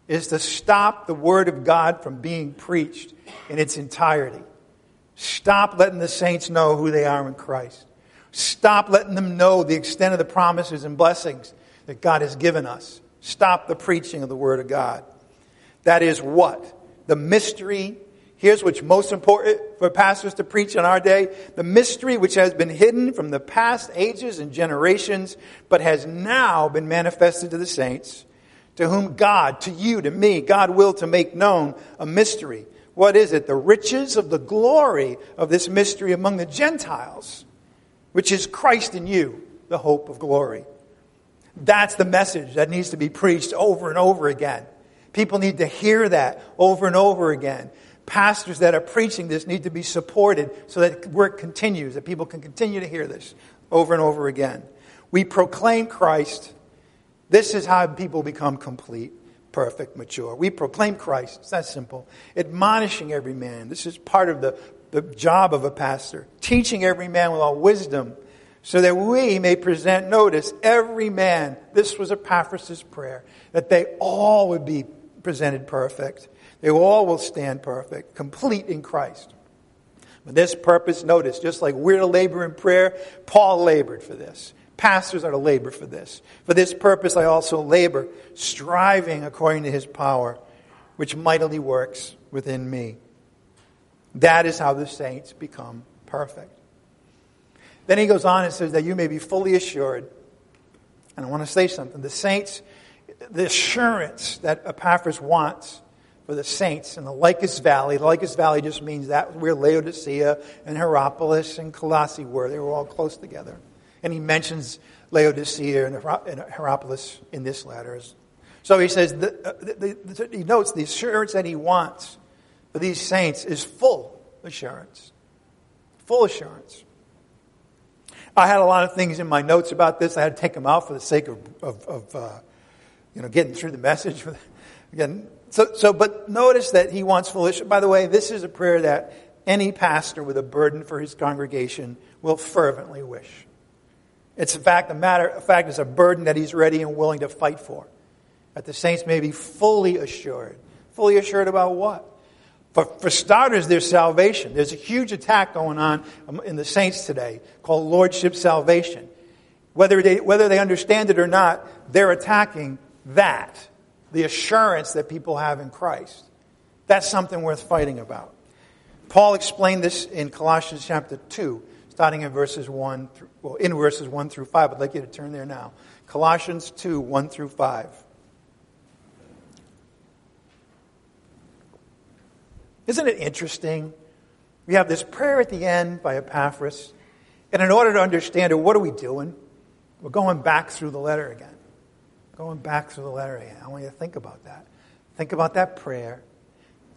is to stop the word of God from being preached in its entirety. Stop letting the saints know who they are in Christ. Stop letting them know the extent of the promises and blessings that God has given us. Stop the preaching of the Word of God. That is what? The mystery. Here's what's most important for pastors to preach in our day. The mystery which has been hidden from the past ages and generations, but has now been manifested to the saints, to whom God, to you, to me, God will to make known a mystery. What is it? The riches of the glory of this mystery among the Gentiles which is Christ in you, the hope of glory. That's the message that needs to be preached over and over again. People need to hear that over and over again. Pastors that are preaching this need to be supported so that work continues, that people can continue to hear this over and over again. We proclaim Christ. This is how people become complete, perfect, mature. We proclaim Christ. It's that simple. Admonishing every man. This is part of the the job of a pastor, teaching every man with all wisdom, so that we may present notice every man. This was Epaphras' prayer, that they all would be presented perfect. They all will stand perfect, complete in Christ. But this purpose, notice, just like we're to labor in prayer, Paul labored for this. Pastors are to labor for this. For this purpose, I also labor, striving according to his power, which mightily works within me. That is how the saints become perfect. Then he goes on and says that you may be fully assured. And I want to say something. The saints, the assurance that Epaphras wants for the saints in the Lycus Valley. The Lycus Valley just means that where Laodicea and Hierapolis and Colossae were. They were all close together. And he mentions Laodicea and Hierapolis in this letter. So he says, the, uh, the, the, he notes the assurance that he wants for these saints is full assurance. Full assurance. I had a lot of things in my notes about this. I had to take them out for the sake of, of, of uh, you know, getting through the message. Again, so, so, but notice that he wants assurance. By the way, this is a prayer that any pastor with a burden for his congregation will fervently wish. It's in fact a matter of fact, it's a burden that he's ready and willing to fight for. That the saints may be fully assured. Fully assured about what? For, for starters, there's salvation. There's a huge attack going on in the saints today called Lordship salvation. Whether they, whether they understand it or not, they're attacking that, the assurance that people have in Christ. That's something worth fighting about. Paul explained this in Colossians chapter 2, starting in verses 1 through, well, in verses 1 through 5. I'd like you to turn there now. Colossians 2, 1 through 5. Isn't it interesting? We have this prayer at the end by Epaphras. And in order to understand it, what are we doing? We're going back through the letter again. Going back through the letter again. I want you to think about that. Think about that prayer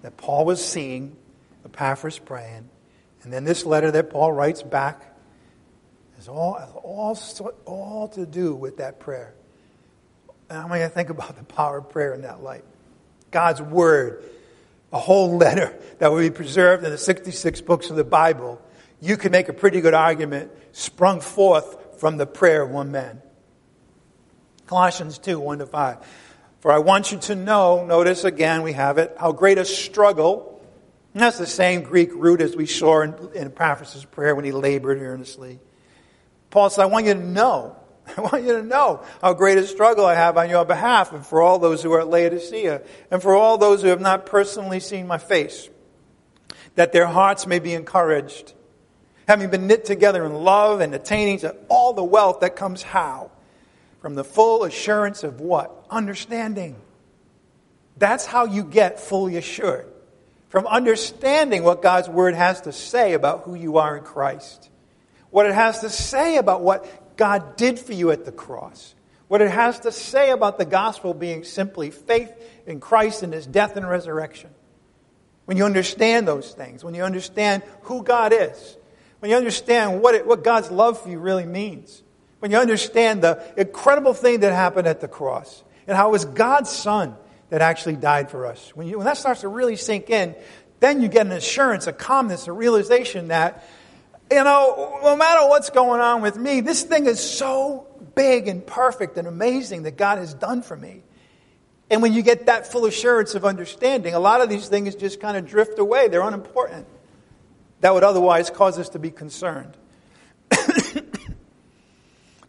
that Paul was seeing, Epaphras praying. And then this letter that Paul writes back is all, all, all to do with that prayer. And I want you to think about the power of prayer in that light. God's word a whole letter that will be preserved in the 66 books of the Bible, you can make a pretty good argument sprung forth from the prayer of one man. Colossians 2, 1 to 5. For I want you to know, notice again, we have it, how great a struggle, and that's the same Greek root as we saw in, in Epaphras' prayer when he labored earnestly. Paul said, I want you to know I want you to know how great a struggle I have on your behalf and for all those who are at Laodicea and for all those who have not personally seen my face, that their hearts may be encouraged, having been knit together in love and attaining to all the wealth that comes how? From the full assurance of what? Understanding. That's how you get fully assured. From understanding what God's Word has to say about who you are in Christ. What it has to say about what God did for you at the cross. What it has to say about the gospel being simply faith in Christ and his death and resurrection. When you understand those things, when you understand who God is, when you understand what, it, what God's love for you really means, when you understand the incredible thing that happened at the cross, and how it was God's Son that actually died for us. When, you, when that starts to really sink in, then you get an assurance, a calmness, a realization that, you know, no matter what's going on with me, this thing is so big and perfect and amazing that God has done for me. And when you get that full assurance of understanding, a lot of these things just kind of drift away. They're unimportant. That would otherwise cause us to be concerned.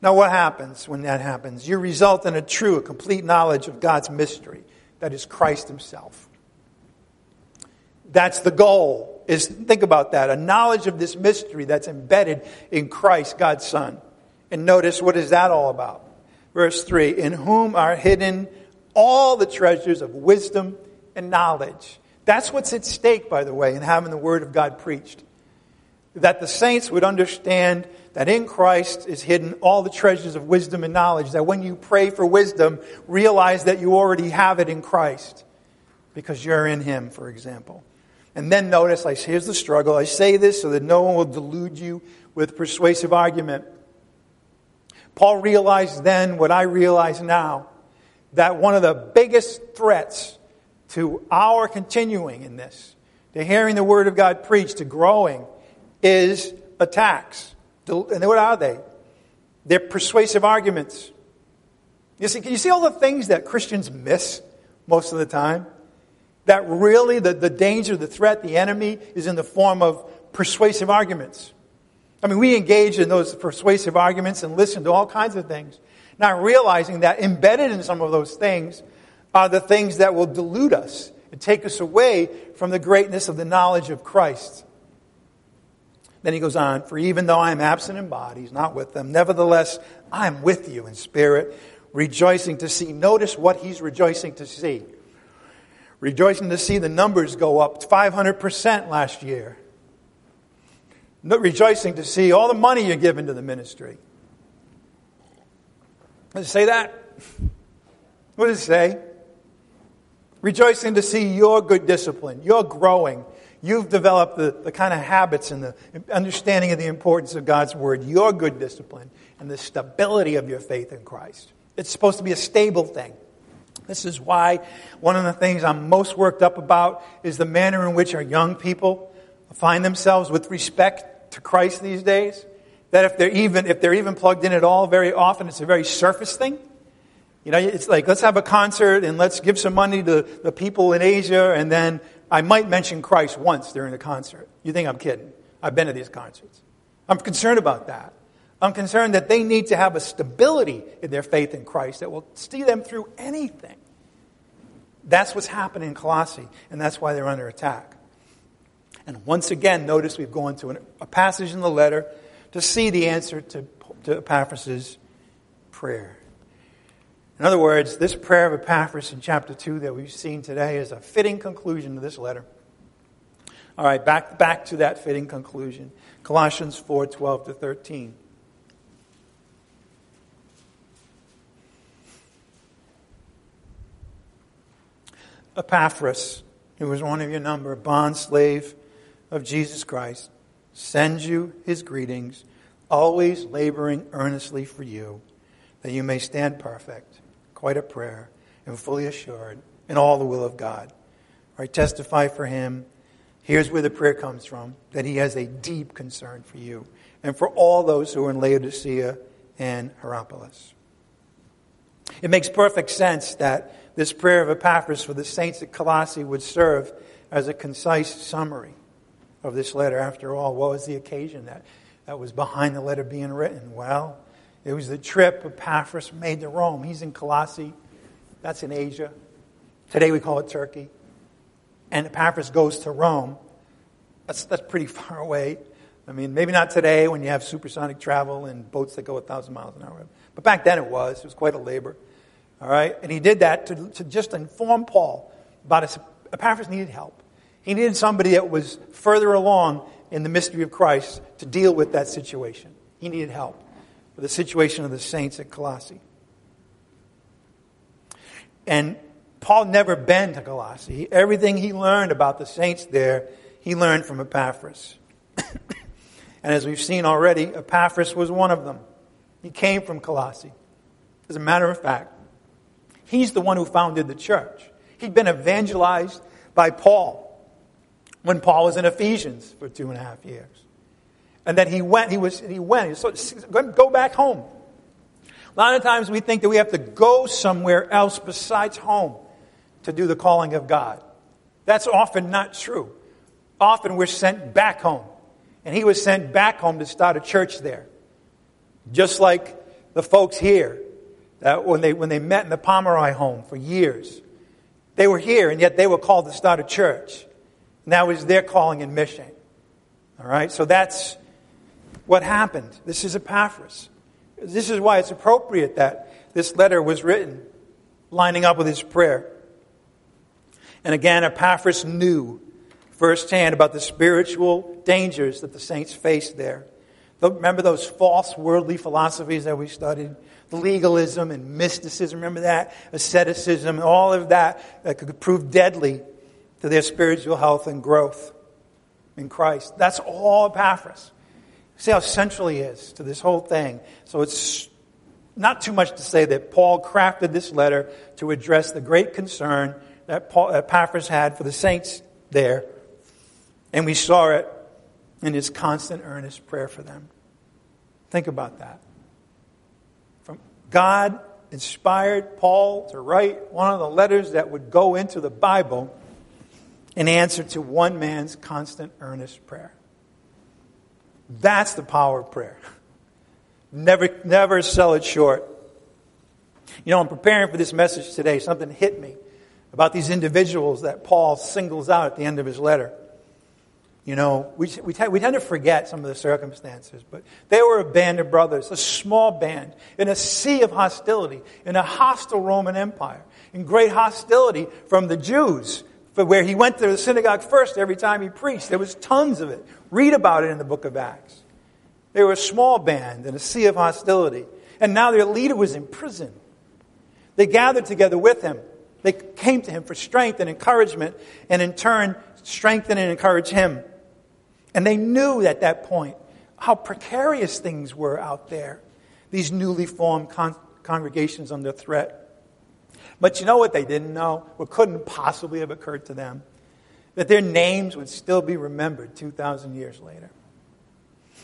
now, what happens when that happens? You result in a true, a complete knowledge of God's mystery, that is Christ Himself. That's the goal. Is think about that. A knowledge of this mystery that's embedded in Christ, God's Son. And notice what is that all about? Verse 3 In whom are hidden all the treasures of wisdom and knowledge. That's what's at stake, by the way, in having the Word of God preached. That the saints would understand that in Christ is hidden all the treasures of wisdom and knowledge. That when you pray for wisdom, realize that you already have it in Christ because you're in Him, for example. And then notice, I, here's the struggle. I say this so that no one will delude you with persuasive argument. Paul realized then what I realize now that one of the biggest threats to our continuing in this, to hearing the Word of God preached, to growing, is attacks. And what are they? They're persuasive arguments. You see, can you see all the things that Christians miss most of the time? That really the, the danger, the threat, the enemy is in the form of persuasive arguments. I mean, we engage in those persuasive arguments and listen to all kinds of things, not realizing that embedded in some of those things are the things that will delude us and take us away from the greatness of the knowledge of Christ. Then he goes on, For even though I am absent in body, not with them, nevertheless, I am with you in spirit, rejoicing to see. Notice what he's rejoicing to see. Rejoicing to see the numbers go up 500% last year rejoicing to see all the money you're giving to the ministry. Does it say that? What does it say? Rejoicing to see your good discipline. You're growing. You've developed the, the kind of habits and the understanding of the importance of God's Word, your good discipline, and the stability of your faith in Christ. It's supposed to be a stable thing. This is why one of the things I'm most worked up about is the manner in which our young people find themselves with respect to Christ these days. That if they're even if they're even plugged in at all, very often it's a very surface thing. You know, it's like let's have a concert and let's give some money to the people in Asia, and then I might mention Christ once during the concert. You think I'm kidding? I've been to these concerts. I'm concerned about that. I'm concerned that they need to have a stability in their faith in Christ that will see them through anything. That's what's happening in Colossae, and that's why they're under attack. And once again, notice we've gone to a passage in the letter to see the answer to, to Epaphras' prayer. In other words, this prayer of Epaphras in chapter 2 that we've seen today is a fitting conclusion to this letter. All right, back, back to that fitting conclusion. Colossians 4 12 to 13. Epaphras, who was one of your number, bond slave of Jesus Christ sends you his greetings, always laboring earnestly for you, that you may stand perfect, quite a prayer, and fully assured in all the will of God. I testify for him. Here's where the prayer comes from that he has a deep concern for you and for all those who are in Laodicea and Hierapolis. It makes perfect sense that this prayer of Epaphras for the saints at Colossae would serve as a concise summary of this letter. After all, what was the occasion that, that was behind the letter being written? Well, it was the trip Epaphras made to Rome. He's in Colossae. That's in Asia. Today we call it Turkey. And Epaphras goes to Rome. That's, that's pretty far away. I mean, maybe not today when you have supersonic travel and boats that go 1,000 miles an hour. But back then it was. It was quite a labor. All right? And he did that to, to just inform Paul about his. Epaphras needed help. He needed somebody that was further along in the mystery of Christ to deal with that situation. He needed help with the situation of the saints at Colossae. And Paul never been to Colossae. Everything he learned about the saints there, he learned from Epaphras. and as we've seen already, Epaphras was one of them. He came from Colossae. As a matter of fact, he's the one who founded the church. He'd been evangelized by Paul when Paul was in Ephesians for two and a half years. And then he went, he was, he went, so go back home. A lot of times we think that we have to go somewhere else besides home to do the calling of God. That's often not true. Often we're sent back home. And he was sent back home to start a church there. Just like the folks here, that when they, when they met in the Pomeroy home for years, they were here and yet they were called to start a church. And that was their calling and mission. All right? So that's what happened. This is Epaphras. This is why it's appropriate that this letter was written, lining up with his prayer. And again, Epaphras knew firsthand about the spiritual dangers that the saints faced there. Remember those false worldly philosophies that we studied? Legalism and mysticism, remember that? Asceticism, all of that that could prove deadly to their spiritual health and growth in Christ. That's all Epaphras. See how central he is to this whole thing. So it's not too much to say that Paul crafted this letter to address the great concern that Paul, Epaphras had for the saints there. And we saw it in his constant, earnest prayer for them. Think about that. God inspired Paul to write one of the letters that would go into the Bible in answer to one man's constant, earnest prayer. That's the power of prayer. Never, never sell it short. You know, I'm preparing for this message today. Something hit me about these individuals that Paul singles out at the end of his letter. You know, we, we, we tend to forget some of the circumstances, but they were a band of brothers, a small band, in a sea of hostility, in a hostile Roman Empire, in great hostility from the Jews, where he went to the synagogue first every time he preached. There was tons of it. Read about it in the book of Acts. They were a small band in a sea of hostility, and now their leader was in prison. They gathered together with him. They came to him for strength and encouragement, and in turn, strengthen and encourage him. And they knew at that point how precarious things were out there, these newly formed con- congregations under threat. But you know what they didn't know? What couldn't possibly have occurred to them? That their names would still be remembered 2,000 years later.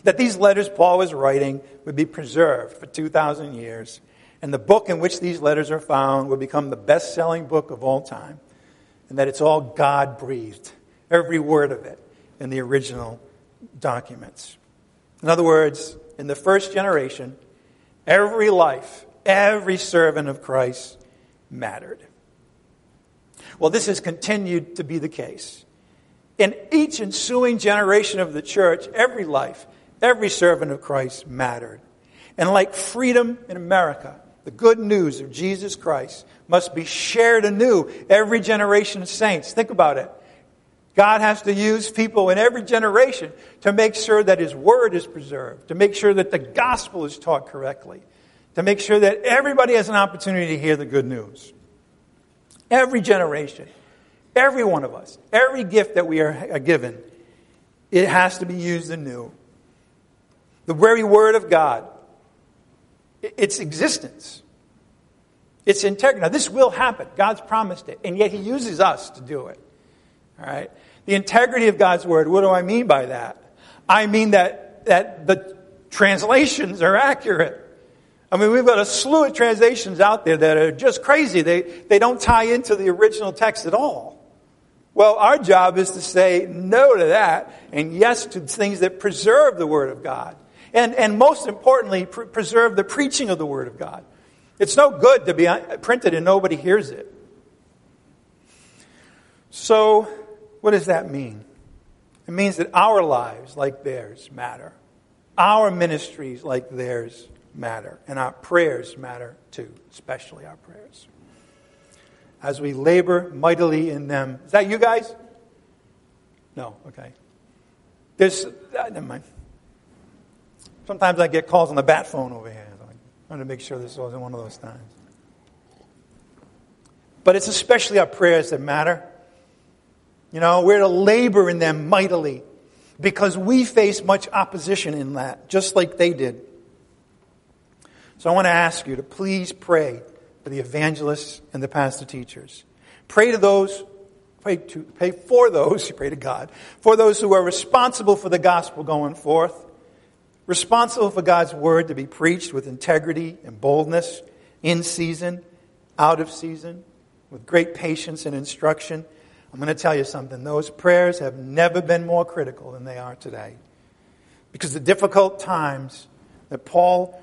That these letters Paul was writing would be preserved for 2,000 years. And the book in which these letters are found would become the best selling book of all time. And that it's all God breathed, every word of it in the original documents. In other words, in the first generation, every life, every servant of Christ mattered. Well, this has continued to be the case. In each ensuing generation of the church, every life, every servant of Christ mattered. And like freedom in America, the good news of Jesus Christ must be shared anew every generation of saints. Think about it. God has to use people in every generation to make sure that His Word is preserved, to make sure that the gospel is taught correctly, to make sure that everybody has an opportunity to hear the good news. Every generation, every one of us, every gift that we are given, it has to be used anew. The very Word of God, its existence, its integrity. Now, this will happen. God's promised it, and yet He uses us to do it. All right? The integrity of God's word, what do I mean by that? I mean that, that the translations are accurate. I mean, we've got a slew of translations out there that are just crazy. They, they don't tie into the original text at all. Well, our job is to say no to that and yes to things that preserve the Word of God. And, and most importantly, pr- preserve the preaching of the Word of God. It's no good to be uh, printed and nobody hears it. So, what does that mean? It means that our lives, like theirs, matter. Our ministries, like theirs, matter. And our prayers matter too, especially our prayers. As we labor mightily in them. Is that you guys? No, okay. There's, uh, never mind. Sometimes I get calls on the bat phone over here. I want to make sure this wasn't one of those times. But it's especially our prayers that matter. You know, we're to labor in them mightily because we face much opposition in that, just like they did. So I want to ask you to please pray for the evangelists and the pastor teachers. Pray to those pray, to, pray for those, pray to God, for those who are responsible for the gospel going forth, responsible for God's word to be preached with integrity and boldness, in season, out of season, with great patience and instruction. I'm going to tell you something. Those prayers have never been more critical than they are today. Because the difficult times that Paul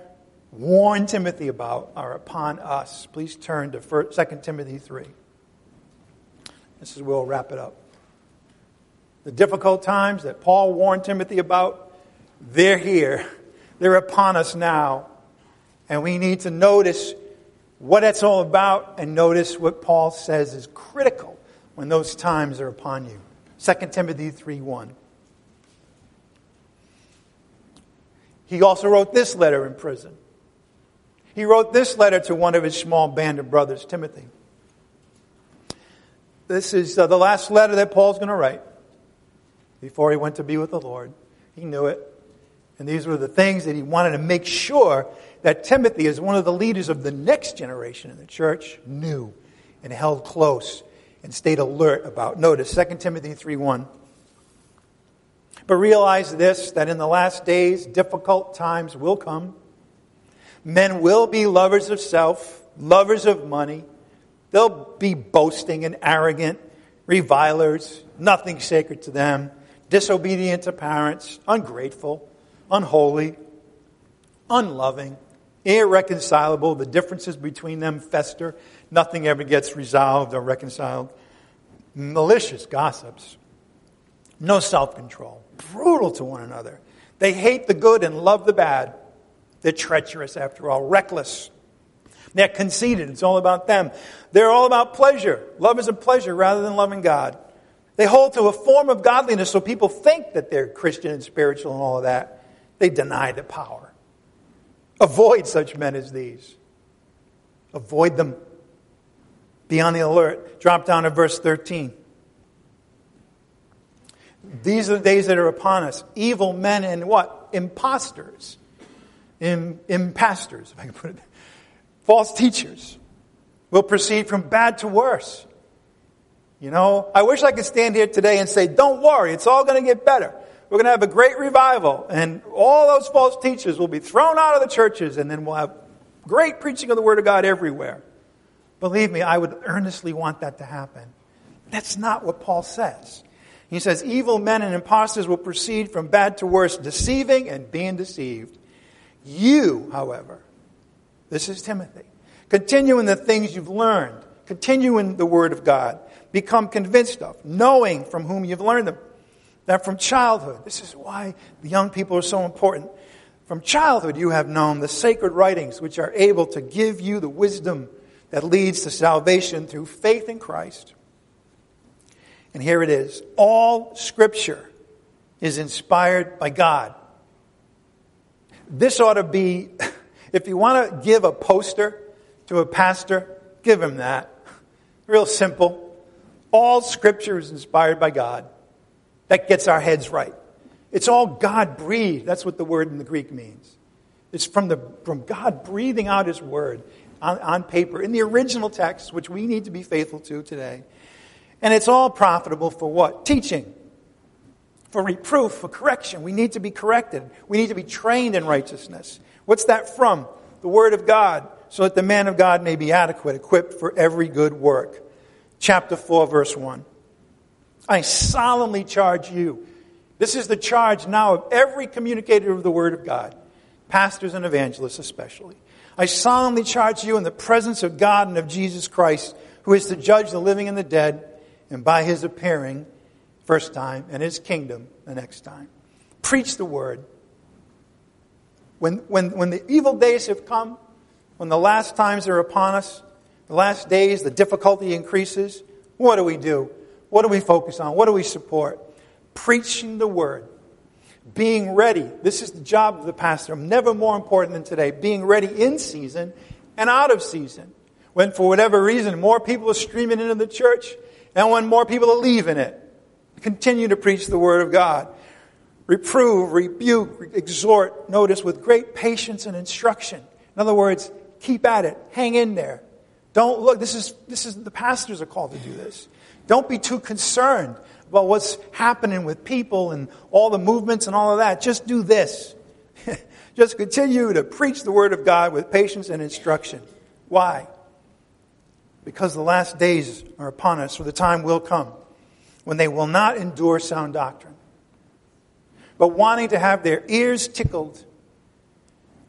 warned Timothy about are upon us. Please turn to 2 Timothy 3. This is where we'll wrap it up. The difficult times that Paul warned Timothy about, they're here. They're upon us now. And we need to notice what it's all about and notice what Paul says is critical when those times are upon you. 2 Timothy 3 1. He also wrote this letter in prison. He wrote this letter to one of his small band of brothers, Timothy. This is uh, the last letter that Paul's going to write before he went to be with the Lord. He knew it. And these were the things that he wanted to make sure that Timothy, as one of the leaders of the next generation in the church, knew and held close and stayed alert about. Notice 2 Timothy 3:1. But realize this that in the last days difficult times will come. Men will be lovers of self, lovers of money. They'll be boasting and arrogant, revilers, nothing sacred to them, disobedient to parents, ungrateful, unholy, unloving, irreconcilable. The differences between them fester. Nothing ever gets resolved or reconciled. Malicious gossips. No self control. Brutal to one another. They hate the good and love the bad. They're treacherous, after all, reckless. They're conceited. It's all about them. They're all about pleasure. Love is a pleasure rather than loving God. They hold to a form of godliness so people think that they're Christian and spiritual and all of that. They deny the power. Avoid such men as these. Avoid them. Be on the alert. Drop down to verse 13. These are the days that are upon us. Evil men and what? Imposters. Im- impastors, if I can put it. there. False teachers will proceed from bad to worse. You know, I wish I could stand here today and say, don't worry, it's all going to get better. We're going to have a great revival, and all those false teachers will be thrown out of the churches, and then we'll have great preaching of the Word of God everywhere. Believe me, I would earnestly want that to happen. That's not what Paul says. He says, Evil men and impostors will proceed from bad to worse, deceiving and being deceived. You, however, this is Timothy, continue in the things you've learned, continue in the Word of God, become convinced of, knowing from whom you've learned them that from childhood, this is why the young people are so important. From childhood, you have known the sacred writings which are able to give you the wisdom that leads to salvation through faith in Christ. And here it is all scripture is inspired by God. This ought to be, if you want to give a poster to a pastor, give him that. Real simple. All scripture is inspired by God. That gets our heads right. It's all God breathed. That's what the word in the Greek means. It's from, the, from God breathing out His word on, on paper in the original text, which we need to be faithful to today. And it's all profitable for what? Teaching, for reproof, for correction. We need to be corrected. We need to be trained in righteousness. What's that from? The Word of God, so that the man of God may be adequate, equipped for every good work. Chapter 4, verse 1. I solemnly charge you. This is the charge now of every communicator of the Word of God, pastors and evangelists especially. I solemnly charge you in the presence of God and of Jesus Christ, who is to judge the living and the dead, and by his appearing, first time, and his kingdom the next time. Preach the Word. When, when, when the evil days have come, when the last times are upon us, the last days, the difficulty increases, what do we do? What do we focus on? What do we support? Preaching the word. Being ready. This is the job of the pastor. Never more important than today. Being ready in season and out of season. When, for whatever reason, more people are streaming into the church and when more people are leaving it. Continue to preach the word of God. Reprove, rebuke, exhort, notice, with great patience and instruction. In other words, keep at it. Hang in there. Don't look, this is, this is, the pastors are called to do this. Don't be too concerned about what's happening with people and all the movements and all of that. Just do this. Just continue to preach the Word of God with patience and instruction. Why? Because the last days are upon us, for the time will come when they will not endure sound doctrine. But wanting to have their ears tickled,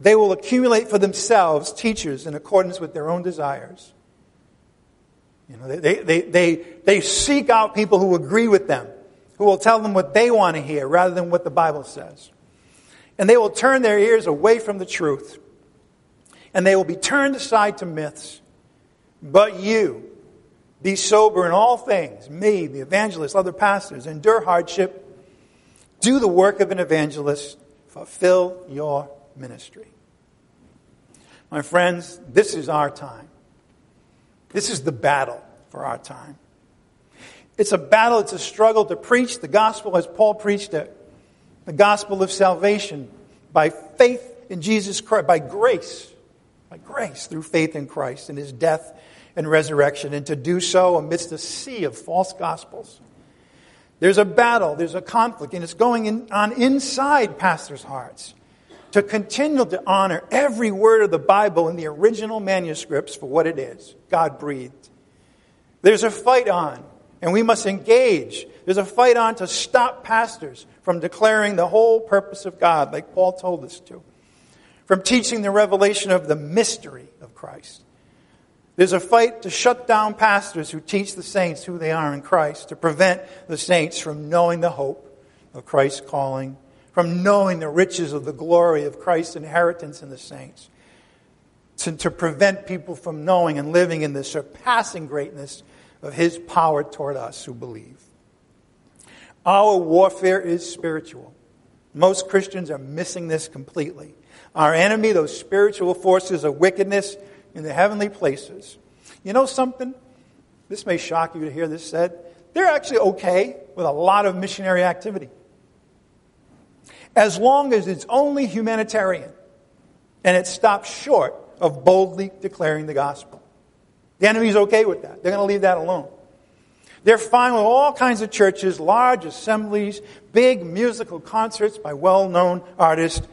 they will accumulate for themselves teachers in accordance with their own desires. You know, they, they, they, they seek out people who agree with them, who will tell them what they want to hear rather than what the Bible says. And they will turn their ears away from the truth. And they will be turned aside to myths. But you, be sober in all things. Me, the evangelist, other pastors, endure hardship. Do the work of an evangelist. Fulfill your ministry. My friends, this is our time. This is the battle for our time. It's a battle, it's a struggle to preach the gospel as Paul preached it the gospel of salvation by faith in Jesus Christ, by grace, by grace through faith in Christ and his death and resurrection, and to do so amidst a sea of false gospels. There's a battle, there's a conflict, and it's going in, on inside pastors' hearts to continue to honor every word of the Bible in the original manuscripts for what it is God breathed. There's a fight on, and we must engage. There's a fight on to stop pastors from declaring the whole purpose of God, like Paul told us to, from teaching the revelation of the mystery of Christ. There's a fight to shut down pastors who teach the saints who they are in Christ, to prevent the saints from knowing the hope of Christ's calling from knowing the riches of the glory of Christ's inheritance in the saints, to, to prevent people from knowing and living in the surpassing greatness of his power toward us who believe. Our warfare is spiritual. Most Christians are missing this completely. Our enemy, those spiritual forces of wickedness in the heavenly places. You know something? This may shock you to hear this said. They're actually okay with a lot of missionary activity as long as it's only humanitarian and it stops short of boldly declaring the gospel. The enemy's okay with that. They're going to leave that alone. They're fine with all kinds of churches, large assemblies, big musical concerts by well known artists,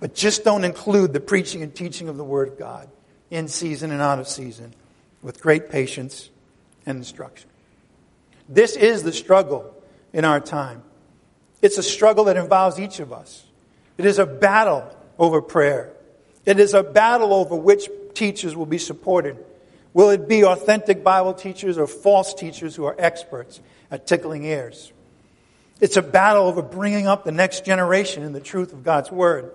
but just don't include the preaching and teaching of the Word of God in season and out of season with great patience and instruction. This is the struggle in our time. It's a struggle that involves each of us. It is a battle over prayer. It is a battle over which teachers will be supported. Will it be authentic Bible teachers or false teachers who are experts at tickling ears? It's a battle over bringing up the next generation in the truth of God's Word.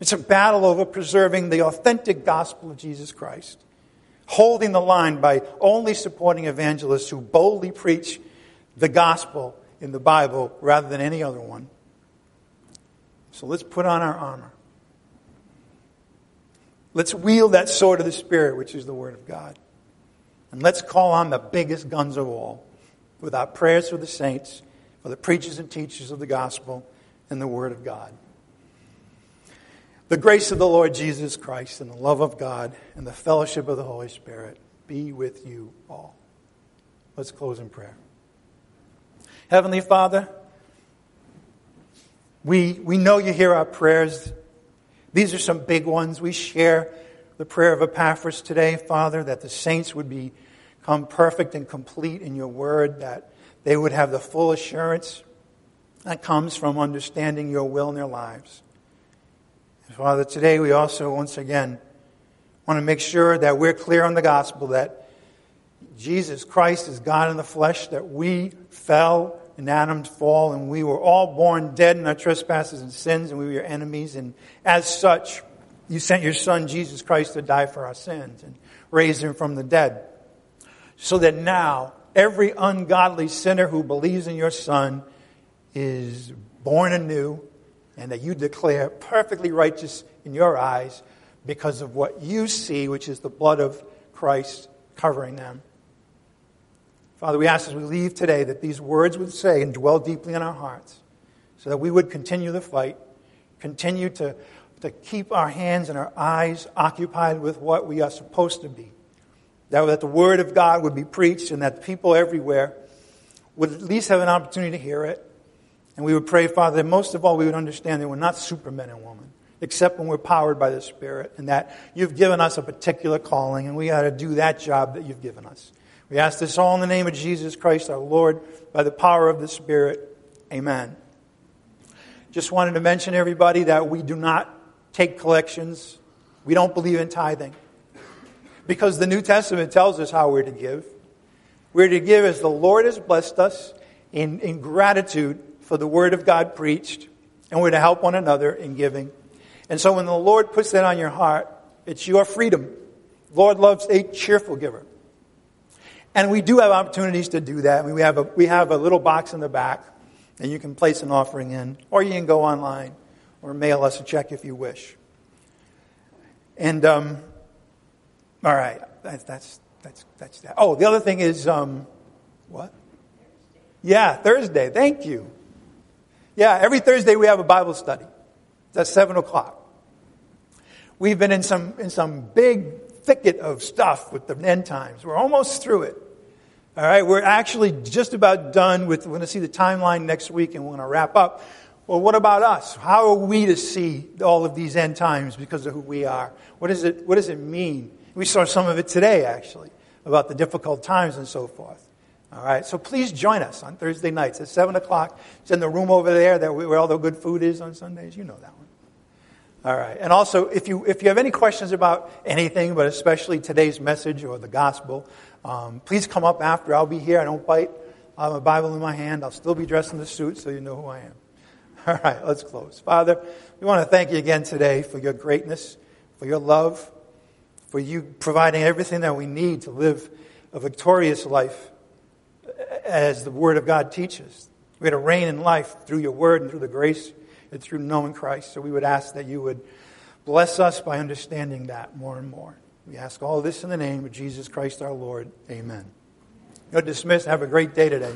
It's a battle over preserving the authentic gospel of Jesus Christ, holding the line by only supporting evangelists who boldly preach the gospel in the Bible rather than any other one. So let's put on our armor. Let's wield that sword of the Spirit, which is the Word of God. And let's call on the biggest guns of all with our prayers for the saints, for the preachers and teachers of the gospel, and the Word of God. The grace of the Lord Jesus Christ and the love of God and the fellowship of the Holy Spirit be with you all. Let's close in prayer. Heavenly Father, we, we know you hear our prayers. These are some big ones. We share the prayer of Epaphras today, Father, that the saints would become perfect and complete in your word, that they would have the full assurance that comes from understanding your will in their lives. And Father, today we also, once again, want to make sure that we're clear on the gospel that Jesus Christ is God in the flesh, that we fell in Adam's fall, and we were all born dead in our trespasses and sins, and we were your enemies. And as such, you sent your Son, Jesus Christ, to die for our sins and raise him from the dead. So that now, every ungodly sinner who believes in your Son is born anew, and that you declare perfectly righteous in your eyes because of what you see, which is the blood of Christ covering them. Father, we ask as we leave today that these words would say and dwell deeply in our hearts so that we would continue the fight, continue to, to keep our hands and our eyes occupied with what we are supposed to be that, that the Word of God would be preached and that people everywhere would at least have an opportunity to hear it. And we would pray, Father, that most of all we would understand that we're not supermen and women, except when we're powered by the Spirit, and that you've given us a particular calling, and we got to do that job that you've given us. We ask this all in the name of Jesus Christ, our Lord, by the power of the Spirit. Amen. Just wanted to mention, everybody, that we do not take collections. We don't believe in tithing. Because the New Testament tells us how we're to give. We're to give as the Lord has blessed us in, in gratitude for the word of God preached, and we're to help one another in giving. And so when the Lord puts that on your heart, it's your freedom. Lord loves a cheerful giver. And we do have opportunities to do that. We, have a, we have a little box in the back, and you can place an offering in, or you can go online, or mail us a check if you wish. And, um, all right, that's, that's, that's, that's that. Oh, the other thing is, um, what? Yeah, Thursday. Thank you. Yeah, every Thursday we have a Bible study. At 7 o'clock. We've been in some, in some big thicket of stuff with the end times. We're almost through it. All right, we're actually just about done with, we're going to see the timeline next week and we're going to wrap up. Well, what about us? How are we to see all of these end times because of who we are? What, is it, what does it mean? We saw some of it today, actually, about the difficult times and so forth. All right, so please join us on Thursday nights at 7 o'clock. It's in the room over there that we, where all the good food is on Sundays. You know that one. All right, and also, if you, if you have any questions about anything, but especially today's message or the gospel, um, please come up after. I'll be here. I don't bite. I have a Bible in my hand. I'll still be dressed in the suit so you know who I am. All right, let's close. Father, we want to thank you again today for your greatness, for your love, for you providing everything that we need to live a victorious life as the Word of God teaches. We had to reign in life through your Word and through the grace and through knowing Christ. So we would ask that you would bless us by understanding that more and more. We ask all this in the name of Jesus Christ our Lord. Amen. You're dismissed. Have a great day today.